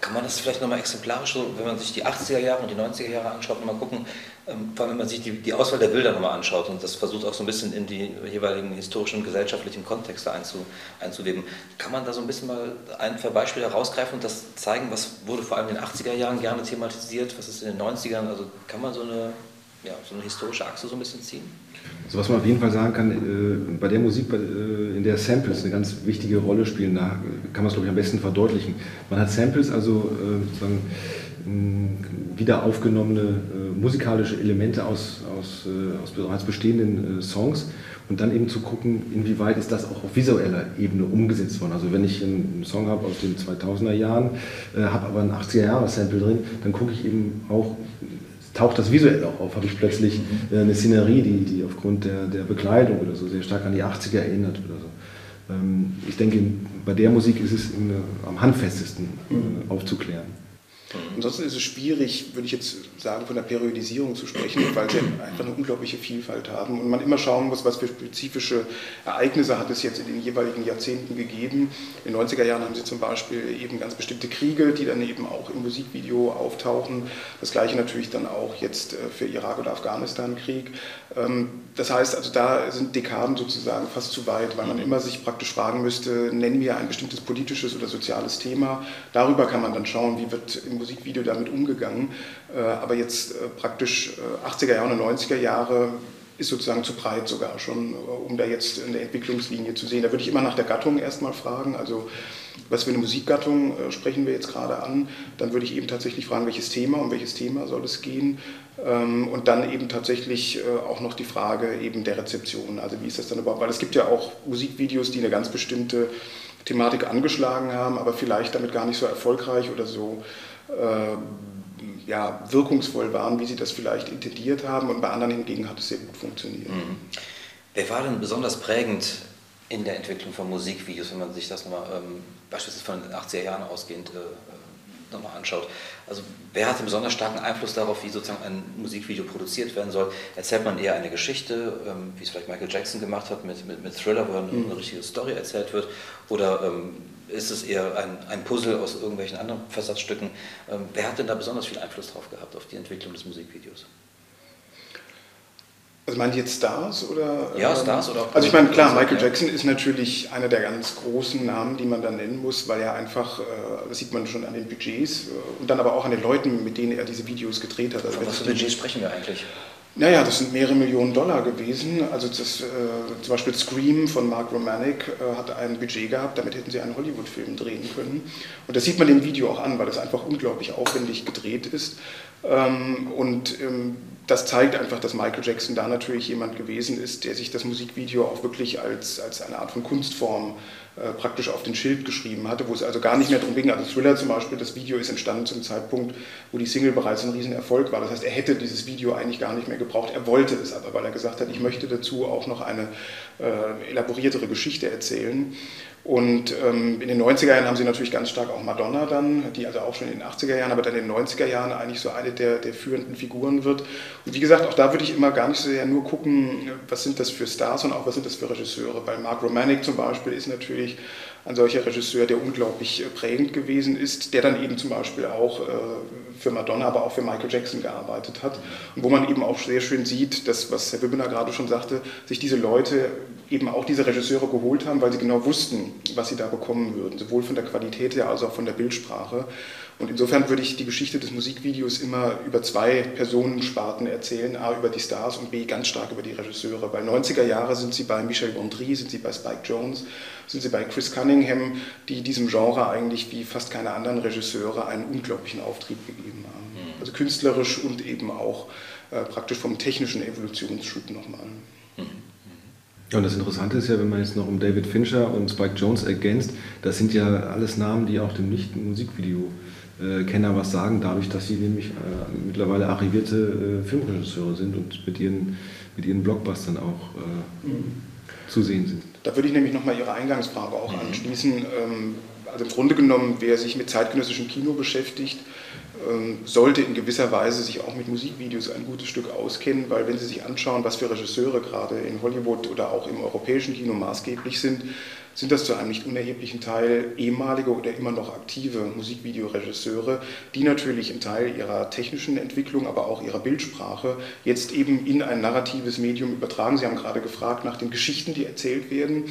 Kann man das vielleicht nochmal exemplarisch, so, wenn man sich die 80er Jahre und die 90er Jahre anschaut, mal gucken, ähm, vor allem wenn man sich die, die Auswahl der Bilder nochmal anschaut und das versucht auch so ein bisschen in die jeweiligen historischen und gesellschaftlichen Kontexte einzu, einzuweben, kann man da so ein bisschen mal ein, zwei Beispiele herausgreifen und das zeigen, was wurde vor allem in den 80er Jahren gerne thematisiert, was ist in den 90ern, also kann man so eine, ja, so eine historische Achse so ein bisschen ziehen? Also was man auf jeden Fall sagen kann, äh, bei der Musik, äh, in der Samples eine ganz wichtige Rolle spielen, da kann man es, glaube ich, am besten verdeutlichen. Man hat Samples, also äh, sozusagen wieder aufgenommene musikalische Elemente aus, aus, aus bereits bestehenden Songs und dann eben zu gucken, inwieweit ist das auch auf visueller Ebene umgesetzt worden. Also wenn ich einen Song habe aus den 2000er Jahren, habe aber ein 80er Jahre Sample drin, dann gucke ich eben auch, taucht das visuell auch auf, habe ich plötzlich mhm. äh, eine Szenerie, die, die aufgrund der, der Bekleidung oder so sehr stark an die 80er erinnert oder so. Ähm, ich denke, bei der Musik ist es in, am handfestesten äh, mhm. Ansonsten ist es schwierig, würde ich jetzt sagen, von der Periodisierung zu sprechen, weil sie einfach eine unglaubliche Vielfalt haben und man immer schauen muss, was für spezifische Ereignisse hat es jetzt in den jeweiligen Jahrzehnten gegeben. In den 90er Jahren haben sie zum Beispiel eben ganz bestimmte Kriege, die dann eben auch im Musikvideo auftauchen. Das gleiche natürlich dann auch jetzt äh, für Irak- oder Afghanistan-Krieg. Ähm, das heißt, also da sind Dekaden sozusagen fast zu weit, weil man immer sich praktisch fragen müsste, nennen wir ein bestimmtes politisches oder soziales Thema. Darüber kann man dann schauen, wie wird im Musikvideo damit umgegangen. Äh, aber jetzt äh, praktisch 80er äh, Jahre und 90er Jahre ist sozusagen zu breit sogar schon, um da jetzt eine Entwicklungslinie zu sehen. Da würde ich immer nach der Gattung erstmal fragen, also was für eine Musikgattung äh, sprechen wir jetzt gerade an. Dann würde ich eben tatsächlich fragen, welches Thema, um welches Thema soll es gehen. Ähm, und dann eben tatsächlich äh, auch noch die Frage eben der Rezeption. Also wie ist das dann überhaupt? Weil es gibt ja auch Musikvideos, die eine ganz bestimmte Thematik angeschlagen haben, aber vielleicht damit gar nicht so erfolgreich oder so ja, wirkungsvoll waren, wie sie das vielleicht intendiert haben. Und bei anderen hingegen hat es sehr gut funktioniert. Mhm. Wer war denn besonders prägend in der Entwicklung von Musikvideos, wenn man sich das nochmal ähm, beispielsweise von den 80er Jahren ausgehend äh, äh, nochmal anschaut. Also wer hat einen besonders starken Einfluss darauf, wie sozusagen ein Musikvideo produziert werden soll? Erzählt man eher eine Geschichte, ähm, wie es vielleicht Michael Jackson gemacht hat mit, mit, mit Thriller, wo eine, mhm. eine richtige Story erzählt wird? Oder ähm, ist es eher ein, ein Puzzle aus irgendwelchen anderen Versatzstücken? Ähm, wer hat denn da besonders viel Einfluss drauf gehabt, auf die Entwicklung des Musikvideos? Also meint jetzt Stars oder? Ja, Stars oder auch. Also ich meine, klar, Michael Jackson ist natürlich einer der ganz großen Namen, die man da nennen muss, weil er einfach, äh, das sieht man schon an den Budgets äh, und dann aber auch an den Leuten, mit denen er diese Videos gedreht hat. Also Von was für Budgets sprechen wir eigentlich? Naja, das sind mehrere Millionen Dollar gewesen. Also das, äh, zum Beispiel Scream von Mark Romanek äh, hat ein Budget gehabt, damit hätten sie einen Hollywood-Film drehen können. Und das sieht man dem Video auch an, weil es einfach unglaublich aufwendig gedreht ist. Ähm, und ähm, das zeigt einfach, dass Michael Jackson da natürlich jemand gewesen ist, der sich das Musikvideo auch wirklich als, als eine Art von Kunstform äh, praktisch auf den Schild geschrieben hatte, wo es also gar nicht mehr darum ging. Also Thriller zum Beispiel, das Video ist entstanden zum Zeitpunkt, wo die Single bereits ein Riesenerfolg war. Das heißt, er hätte dieses Video eigentlich gar nicht mehr gebraucht. Er wollte es aber, weil er gesagt hat, ich möchte dazu auch noch eine äh, elaboriertere Geschichte erzählen. Und ähm, in den 90er Jahren haben sie natürlich ganz stark auch Madonna dann, die also auch schon in den 80er Jahren, aber dann in den 90er Jahren eigentlich so eine der, der führenden Figuren wird. Und wie gesagt, auch da würde ich immer gar nicht so sehr nur gucken, was sind das für Stars und auch was sind das für Regisseure. Weil Mark Romanek zum Beispiel ist natürlich ein solcher Regisseur, der unglaublich äh, prägend gewesen ist, der dann eben zum Beispiel auch äh, für Madonna, aber auch für Michael Jackson gearbeitet hat. Und wo man eben auch sehr schön sieht, dass, was Herr Wibbener gerade schon sagte, sich diese Leute eben auch diese Regisseure geholt haben, weil sie genau wussten, was sie da bekommen würden, sowohl von der Qualität her als auch von der Bildsprache. Und insofern würde ich die Geschichte des Musikvideos immer über zwei Personensparten erzählen. A, über die Stars und B, ganz stark über die Regisseure. Bei 90er Jahre sind sie bei Michel Gondry, sind sie bei Spike Jones, sind sie bei Chris Cunningham, die diesem Genre eigentlich wie fast keine anderen Regisseure einen unglaublichen Auftrieb gegeben haben. Mhm. Also künstlerisch und eben auch äh, praktisch vom technischen Evolutionsschub nochmal. Mhm. Ja, und das Interessante ist ja, wenn man jetzt noch um David Fincher und Spike Jones ergänzt, das sind ja alles Namen, die auch dem Nicht-Musikvideo äh, Kenner was sagen, dadurch, dass sie nämlich äh, mittlerweile arrivierte äh, Filmregisseure sind und mit ihren, mit ihren Blockbustern auch äh, mhm. zu sehen sind. Da würde ich nämlich nochmal Ihre Eingangsfrage auch mhm. anschließen. Ähm, also im Grunde genommen, wer sich mit zeitgenössischem Kino beschäftigt, sollte in gewisser Weise sich auch mit Musikvideos ein gutes Stück auskennen, weil wenn Sie sich anschauen, was für Regisseure gerade in Hollywood oder auch im europäischen Kino maßgeblich sind, sind das zu einem nicht unerheblichen Teil ehemalige oder immer noch aktive Musikvideoregisseure, die natürlich einen Teil ihrer technischen Entwicklung, aber auch ihrer Bildsprache jetzt eben in ein narratives Medium übertragen. Sie haben gerade gefragt nach den Geschichten, die erzählt werden.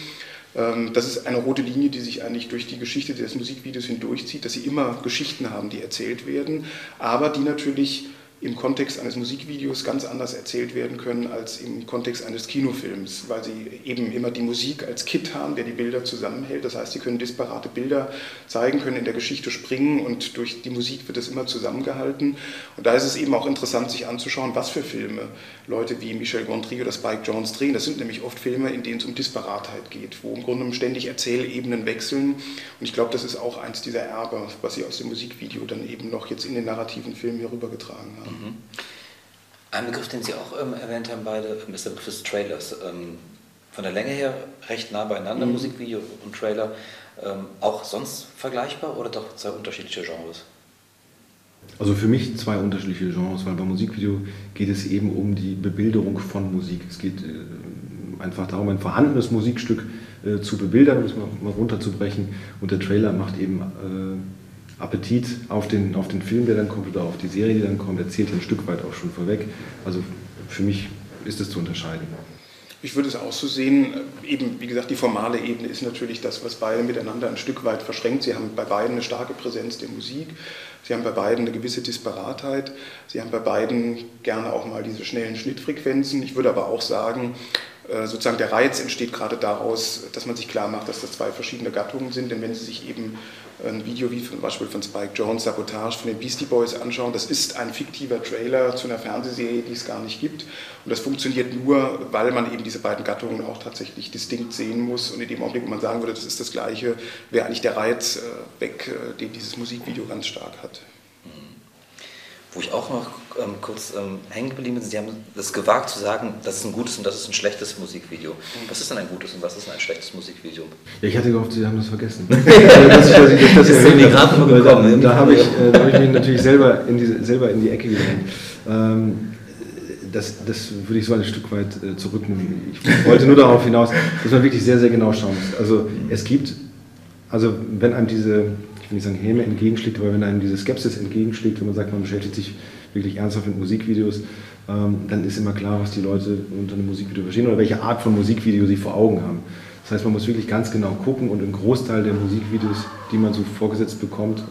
Ähm, das ist eine rote Linie, die sich eigentlich durch die Geschichte des Musikvideos hindurchzieht, dass sie immer Geschichten haben, die erzählt werden, aber die natürlich im Kontext eines Musikvideos ganz anders erzählt werden können als im Kontext eines Kinofilms, weil sie eben immer die Musik als Kit haben, der die Bilder zusammenhält. Das heißt, sie können disparate Bilder zeigen, können in der Geschichte springen und durch die Musik wird es immer zusammengehalten. Und da ist es eben auch interessant, sich anzuschauen, was für Filme Leute wie Michel Gondry oder Spike Jones drehen. Das sind nämlich oft Filme, in denen es um Disparatheit geht, wo im Grunde ständig Erzählebenen wechseln. Und ich glaube, das ist auch eins dieser Erbe, was sie aus dem Musikvideo dann eben noch jetzt in den narrativen Film hier rübergetragen haben. Mhm. Ein Begriff, den Sie auch ähm, erwähnt haben beide, ist der Begriff des Trailers. Ähm, von der Länge her recht nah beieinander, mhm. Musikvideo und Trailer. Ähm, auch sonst vergleichbar oder doch zwei unterschiedliche Genres? Also für mich zwei unterschiedliche Genres, weil beim Musikvideo geht es eben um die Bebilderung von Musik. Es geht äh, einfach darum, ein vorhandenes Musikstück äh, zu bebildern, um es mal, mal runterzubrechen. Und der Trailer macht eben äh, Appetit auf den, auf den Film, der dann kommt oder auf die Serie, die dann kommt, erzählt ein Stück weit auch schon vorweg. Also für mich ist es zu unterscheiden. Ich würde es auch so sehen, eben wie gesagt, die formale Ebene ist natürlich das, was beide miteinander ein Stück weit verschränkt. Sie haben bei beiden eine starke Präsenz der Musik, sie haben bei beiden eine gewisse Disparatheit, sie haben bei beiden gerne auch mal diese schnellen Schnittfrequenzen. Ich würde aber auch sagen, äh, sozusagen der Reiz entsteht gerade daraus, dass man sich klar macht, dass das zwei verschiedene Gattungen sind. Denn wenn Sie sich eben ein Video wie zum Beispiel von Spike Jones, Sabotage von den Beastie Boys anschauen, das ist ein fiktiver Trailer zu einer Fernsehserie, die es gar nicht gibt. Und das funktioniert nur, weil man eben diese beiden Gattungen auch tatsächlich distinkt sehen muss. Und in dem Augenblick, wo man sagen würde, das ist das Gleiche, wäre eigentlich der Reiz äh, weg, äh, den dieses Musikvideo ganz stark hat. Wo ich auch noch ähm, kurz ähm, hängen geblieben bin, Sie haben es gewagt zu sagen, das ist ein gutes und das ist ein schlechtes Musikvideo. Was ist denn ein gutes und was ist denn ein schlechtes Musikvideo? Ja, ich hatte gehofft, Sie haben das vergessen. ich, das das ist mir gerade gekommen. Da, da habe ich, äh, hab ich mich natürlich selber in die, selber in die Ecke gedrängt. Ähm, das, das würde ich so ein Stück weit äh, zurücknehmen. Ich wollte nur darauf hinaus, dass man wirklich sehr, sehr genau schauen muss. Also es gibt, also wenn einem diese will nicht sagen Häme entgegenschlägt, aber wenn einem diese Skepsis entgegenschlägt, wenn man sagt, man beschäftigt sich wirklich ernsthaft mit Musikvideos, ähm, dann ist immer klar, was die Leute unter einem Musikvideo verstehen oder welche Art von Musikvideo sie vor Augen haben. Das heißt, man muss wirklich ganz genau gucken und ein Großteil der Musikvideos, die man so vorgesetzt bekommt, äh,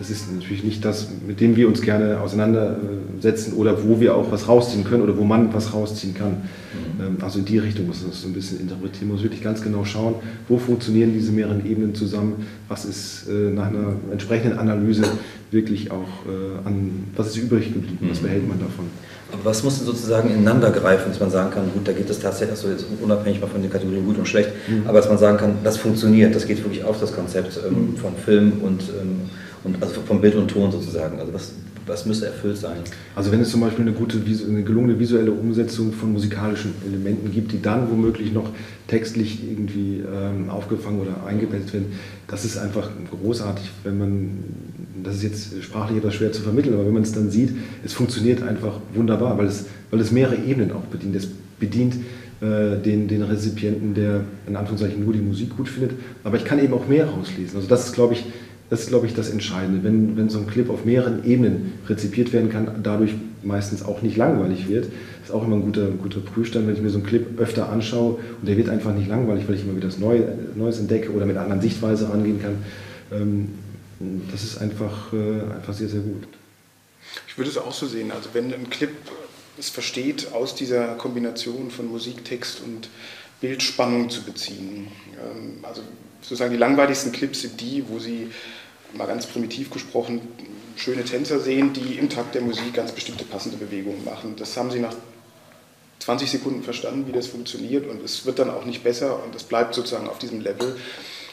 das ist natürlich nicht das, mit dem wir uns gerne auseinandersetzen oder wo wir auch was rausziehen können oder wo man was rausziehen kann. Mhm. Ähm, also in die Richtung muss man das so ein bisschen interpretieren. Man muss wirklich ganz genau schauen, wo funktionieren diese mehreren Ebenen zusammen, was ist äh, nach einer entsprechenden Analyse wirklich auch äh, an, was ist übrig geblieben, was mhm. behält man davon. Aber was muss denn sozusagen ineinander greifen, dass man sagen kann, gut, da geht es tatsächlich, also jetzt unabhängig mal von den Kategorien gut und schlecht, mhm. aber dass man sagen kann, das funktioniert, das geht wirklich auf das Konzept ähm, mhm. von Film und ähm, und also vom Bild und Ton sozusagen. Also was, was müsste erfüllt sein? Also wenn es zum Beispiel eine gute, eine gelungene visuelle Umsetzung von musikalischen Elementen gibt, die dann womöglich noch textlich irgendwie ähm, aufgefangen oder eingebettet werden, das ist einfach großartig, wenn man, das ist jetzt sprachlich etwas schwer zu vermitteln, aber wenn man es dann sieht, es funktioniert einfach wunderbar, weil es, weil es mehrere Ebenen auch bedient. Es bedient äh, den, den Rezipienten, der in Anführungszeichen nur die Musik gut findet, aber ich kann eben auch mehr rauslesen. Also das ist, glaube ich, das ist, glaube ich, das Entscheidende. Wenn, wenn so ein Clip auf mehreren Ebenen rezipiert werden kann, dadurch meistens auch nicht langweilig wird, ist auch immer ein guter, guter Prüfstand, wenn ich mir so einen Clip öfter anschaue und der wird einfach nicht langweilig, weil ich immer wieder das Neue, Neues entdecke oder mit anderen Sichtweise rangehen kann. Ähm, das ist einfach, äh, einfach sehr, sehr gut. Ich würde es auch so sehen. Also wenn ein Clip es versteht, aus dieser Kombination von Musik, Text und Bildspannung zu beziehen. Ähm, also sozusagen die langweiligsten Clips sind die, wo sie mal ganz primitiv gesprochen, schöne Tänzer sehen, die im Takt der Musik ganz bestimmte passende Bewegungen machen. Das haben sie nach 20 Sekunden verstanden, wie das funktioniert und es wird dann auch nicht besser und es bleibt sozusagen auf diesem Level.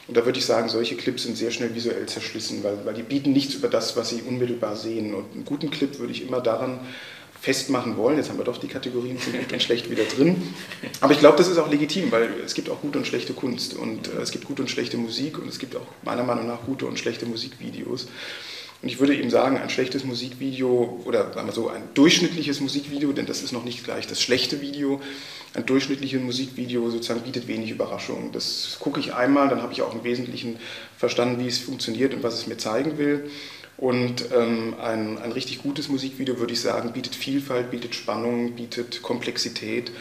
Und da würde ich sagen, solche Clips sind sehr schnell visuell zerschlissen, weil, weil die bieten nichts über das, was sie unmittelbar sehen. Und einen guten Clip würde ich immer daran festmachen wollen. Jetzt haben wir doch die Kategorien von gut und schlecht wieder drin. Aber ich glaube, das ist auch legitim, weil es gibt auch gute und schlechte Kunst und äh, es gibt gute und schlechte Musik und es gibt auch meiner Meinung nach gute und schlechte Musikvideos. Und ich würde eben sagen, ein schlechtes Musikvideo oder sagen wir so ein durchschnittliches Musikvideo, denn das ist noch nicht gleich das schlechte Video, ein durchschnittliches Musikvideo sozusagen bietet wenig Überraschung. Das gucke ich einmal, dann habe ich auch im Wesentlichen verstanden, wie es funktioniert und was es mir zeigen will. Und ähm, ein, ein richtig gutes Musikvideo, würde ich sagen, bietet Vielfalt, bietet Spannung, bietet Komplexität,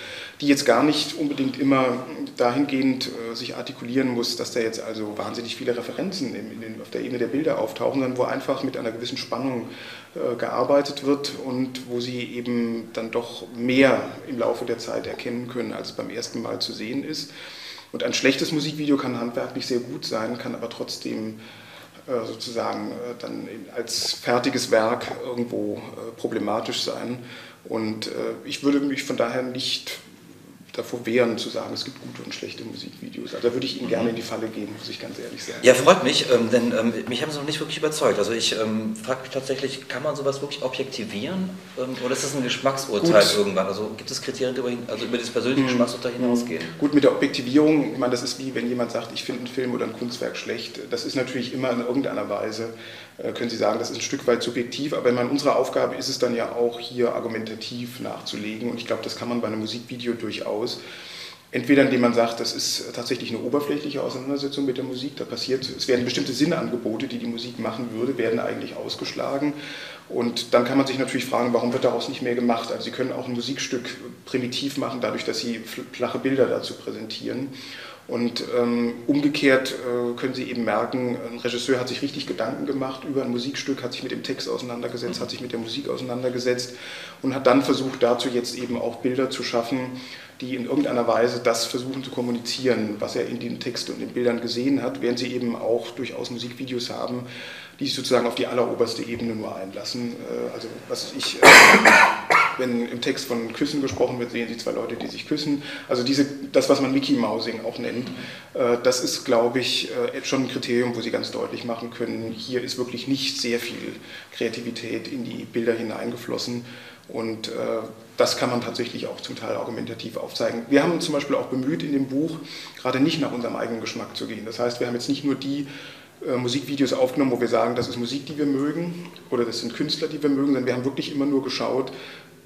die jetzt gar nicht unbedingt immer dahingehend äh, sich artikulieren muss, dass da jetzt also wahnsinnig viele Referenzen in, in auf der Ebene der Bilder auftauchen, sondern wo einfach mit einer gewissen Spannung äh, gearbeitet wird und wo sie eben dann doch mehr im Laufe der Zeit erkennen können, als beim ersten Mal zu sehen ist. Und ein schlechtes Musikvideo kann handwerklich sehr gut sein, kann aber trotzdem sozusagen äh, dann als fertiges Werk irgendwo äh, problematisch sein. Und ich würde mich von daher nicht davor wehren zu sagen, es gibt gute und schlechte Musikvideos. Also da würde ich Ihnen gerne in die Falle gehen, muss ich ganz ehrlich sagen. Ja, freut mich, ähm, denn ähm, mich haben Sie noch nicht wirklich überzeugt. Also ich ähm, frage mich tatsächlich, kann man sowas wirklich objektivieren oder ist das ein Geschmacksurteil Gut. irgendwann? Also gibt es Kriterien, die über, also über das persönliche hm. Geschmacksurteil hinausgehen? Gut, mit der Objektivierung, ich meine, das ist wie wenn jemand sagt, ich finde einen Film oder ein Kunstwerk schlecht. Das ist natürlich immer in irgendeiner Weise äh, können Sie sagen, das ist ein Stück weit subjektiv, aber in unserer Aufgabe ist es dann ja auch hier argumentativ nachzulegen und ich glaube, das kann man bei einem Musikvideo durchaus. Entweder indem man sagt, das ist tatsächlich eine oberflächliche Auseinandersetzung mit der Musik, da passiert, es werden bestimmte Sinnangebote, die die Musik machen würde, werden eigentlich ausgeschlagen. Und dann kann man sich natürlich fragen, warum wird daraus nicht mehr gemacht? Also Sie können auch ein Musikstück primitiv machen, dadurch, dass Sie flache Bilder dazu präsentieren. Und ähm, umgekehrt äh, können Sie eben merken, ein Regisseur hat sich richtig Gedanken gemacht über ein Musikstück, hat sich mit dem Text auseinandergesetzt, hat sich mit der Musik auseinandergesetzt und hat dann versucht, dazu jetzt eben auch Bilder zu schaffen, die in irgendeiner Weise das versuchen zu kommunizieren, was er in den Texten und den Bildern gesehen hat, während sie eben auch durchaus Musikvideos haben, die sich sozusagen auf die alleroberste Ebene nur einlassen. Äh, also was ich, äh, wenn im Text von Küssen gesprochen wird, sehen Sie zwei Leute, die sich küssen. Also diese, das, was man Mickey Mousing auch nennt, äh, das ist, glaube ich, schon ein Kriterium, wo Sie ganz deutlich machen können, hier ist wirklich nicht sehr viel Kreativität in die Bilder hineingeflossen. Und das kann man tatsächlich auch zum Teil argumentativ aufzeigen. Wir haben uns zum Beispiel auch bemüht, in dem Buch gerade nicht nach unserem eigenen Geschmack zu gehen. Das heißt, wir haben jetzt nicht nur die äh, Musikvideos aufgenommen, wo wir sagen, das ist Musik, die wir mögen oder das sind Künstler, die wir mögen, sondern wir haben wirklich immer nur geschaut,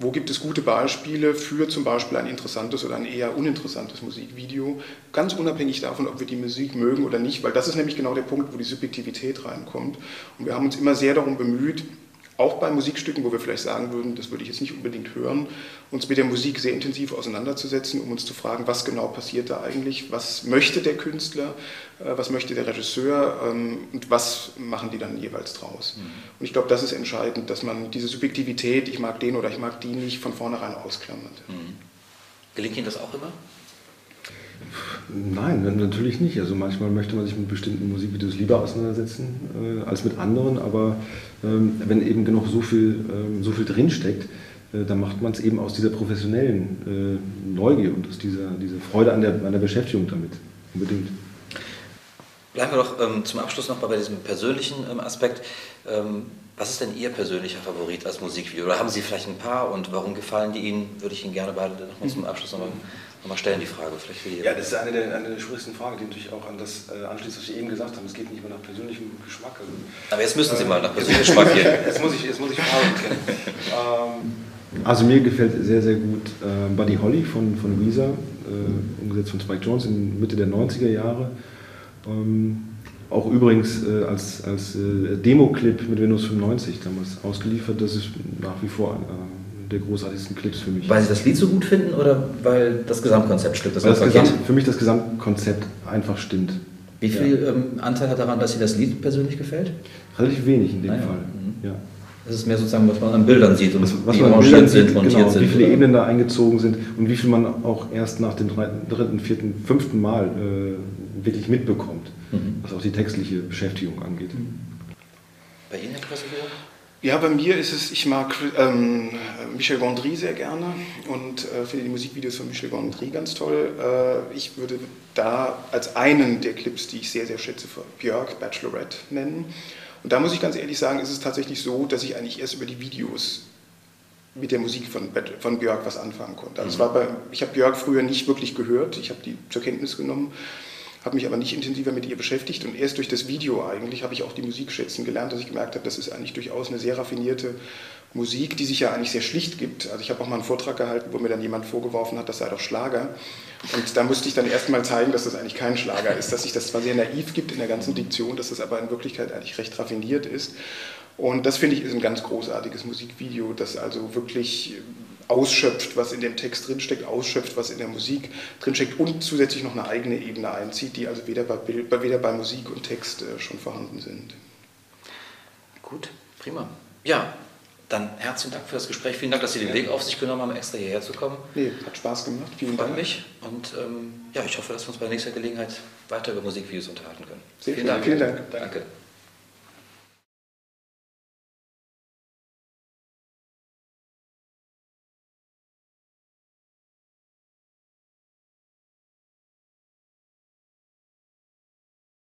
wo gibt es gute Beispiele für zum Beispiel ein interessantes oder ein eher uninteressantes Musikvideo, ganz unabhängig davon, ob wir die Musik mögen oder nicht, weil das ist nämlich genau der Punkt, wo die Subjektivität reinkommt. Und wir haben uns immer sehr darum bemüht, auch bei Musikstücken, wo wir vielleicht sagen würden, das würde ich jetzt nicht unbedingt hören, uns mit der Musik sehr intensiv auseinanderzusetzen, um uns zu fragen, was genau passiert da eigentlich, was möchte der Künstler, äh, was möchte der Regisseur ähm, und was machen die dann jeweils draus. Mhm. Und ich glaube, das ist entscheidend, dass man diese Subjektivität, ich mag den oder ich mag die nicht, von vornherein ausklammert. Mhm. Gelingt Ihnen das auch immer? Nein, natürlich nicht. Also manchmal möchte man sich mit bestimmten Musikvideos lieber auseinandersetzen äh, als mit anderen, aber ähm, wenn eben genug so viel, ähm, so viel drinsteckt, äh, dann macht man es eben aus dieser professionellen äh, Neugier und aus dieser, dieser Freude an der, an der Beschäftigung damit. Unbedingt. Bleiben wir doch ähm, zum Abschluss noch mal bei diesem persönlichen ähm, Aspekt. Ähm, was ist denn Ihr persönlicher Favorit als Musikvideo? Oder haben Sie vielleicht ein paar und warum gefallen die Ihnen? Würde ich Ihnen gerne beide noch mal zum Abschluss nochmal nochmal stellen, die Frage. Vielleicht für ja, das ist eine der, eine der schwierigsten Fragen, die natürlich auch an das äh, anschließt, was Sie eben gesagt haben. Es geht nicht mehr nach persönlichem Geschmack. Also, Aber jetzt müssen Sie äh, mal nach persönlichem Geschmack gehen. jetzt muss ich, jetzt muss ich Fragen kennen. Ähm, also mir gefällt sehr, sehr gut äh, Buddy Holly von, von Weezer, äh, umgesetzt von Spike Jones in Mitte der 90er Jahre. Ähm, auch übrigens äh, als, als äh, Demo-Clip mit Windows 95 damals ausgeliefert. Das ist nach wie vor äh, der großartigsten Clips für mich. Weil Sie das Lied so gut finden oder weil das Gesamtkonzept stimmt? Das, weil das Gesamt, für mich das Gesamtkonzept einfach stimmt. Wie viel ja. ähm, Anteil hat daran, dass Ihnen das Lied persönlich gefällt? Relativ wenig in dem naja. Fall. Mhm. Ja. Das ist mehr sozusagen, was man an Bildern sieht und was, was man an Bildern sieht, montiert genau, sind. Wie viele oder? Ebenen da eingezogen sind und wie viel man auch erst nach dem dritten, vierten, fünften Mal äh, wirklich mitbekommt, mhm. was auch die textliche Beschäftigung angeht. Bei Ihnen, Herr Professor? Ja, bei mir ist es, ich mag ähm, Michel Gondry sehr gerne und äh, finde die Musikvideos von Michel Gondry ganz toll. Äh, ich würde da als einen der Clips, die ich sehr, sehr schätze, für Björk Bachelorette nennen. Und da muss ich ganz ehrlich sagen, ist es tatsächlich so, dass ich eigentlich erst über die Videos mit der Musik von, von Björk was anfangen konnte. Also mhm. war bei, ich habe Björk früher nicht wirklich gehört, ich habe die zur Kenntnis genommen habe mich aber nicht intensiver mit ihr beschäftigt und erst durch das Video eigentlich habe ich auch die Musik schätzen gelernt, dass ich gemerkt habe, das ist eigentlich durchaus eine sehr raffinierte Musik, die sich ja eigentlich sehr schlicht gibt. Also ich habe auch mal einen Vortrag gehalten, wo mir dann jemand vorgeworfen hat, das sei doch Schlager. Und da musste ich dann erstmal zeigen, dass das eigentlich kein Schlager ist, dass sich das zwar sehr naiv gibt in der ganzen Diktion, dass das aber in Wirklichkeit eigentlich recht raffiniert ist. Und das finde ich ist ein ganz großartiges Musikvideo, das also wirklich ausschöpft, was in dem Text drinsteckt, ausschöpft, was in der Musik drinsteckt und zusätzlich noch eine eigene Ebene einzieht, die also weder bei, Bild, weder bei Musik und Text äh, schon vorhanden sind. Gut, prima. Ja, dann herzlichen Dank für das Gespräch. Vielen Dank, dass Sie den Weg auf sich genommen haben, extra hierher zu kommen. Nee, hat Spaß gemacht. Vielen Freut Dank. mich und ähm, ja, ich hoffe, dass wir uns bei nächster Gelegenheit weiter über Musikvideos unterhalten können. Sehr vielen, Dank. Vielen Dank. Danke.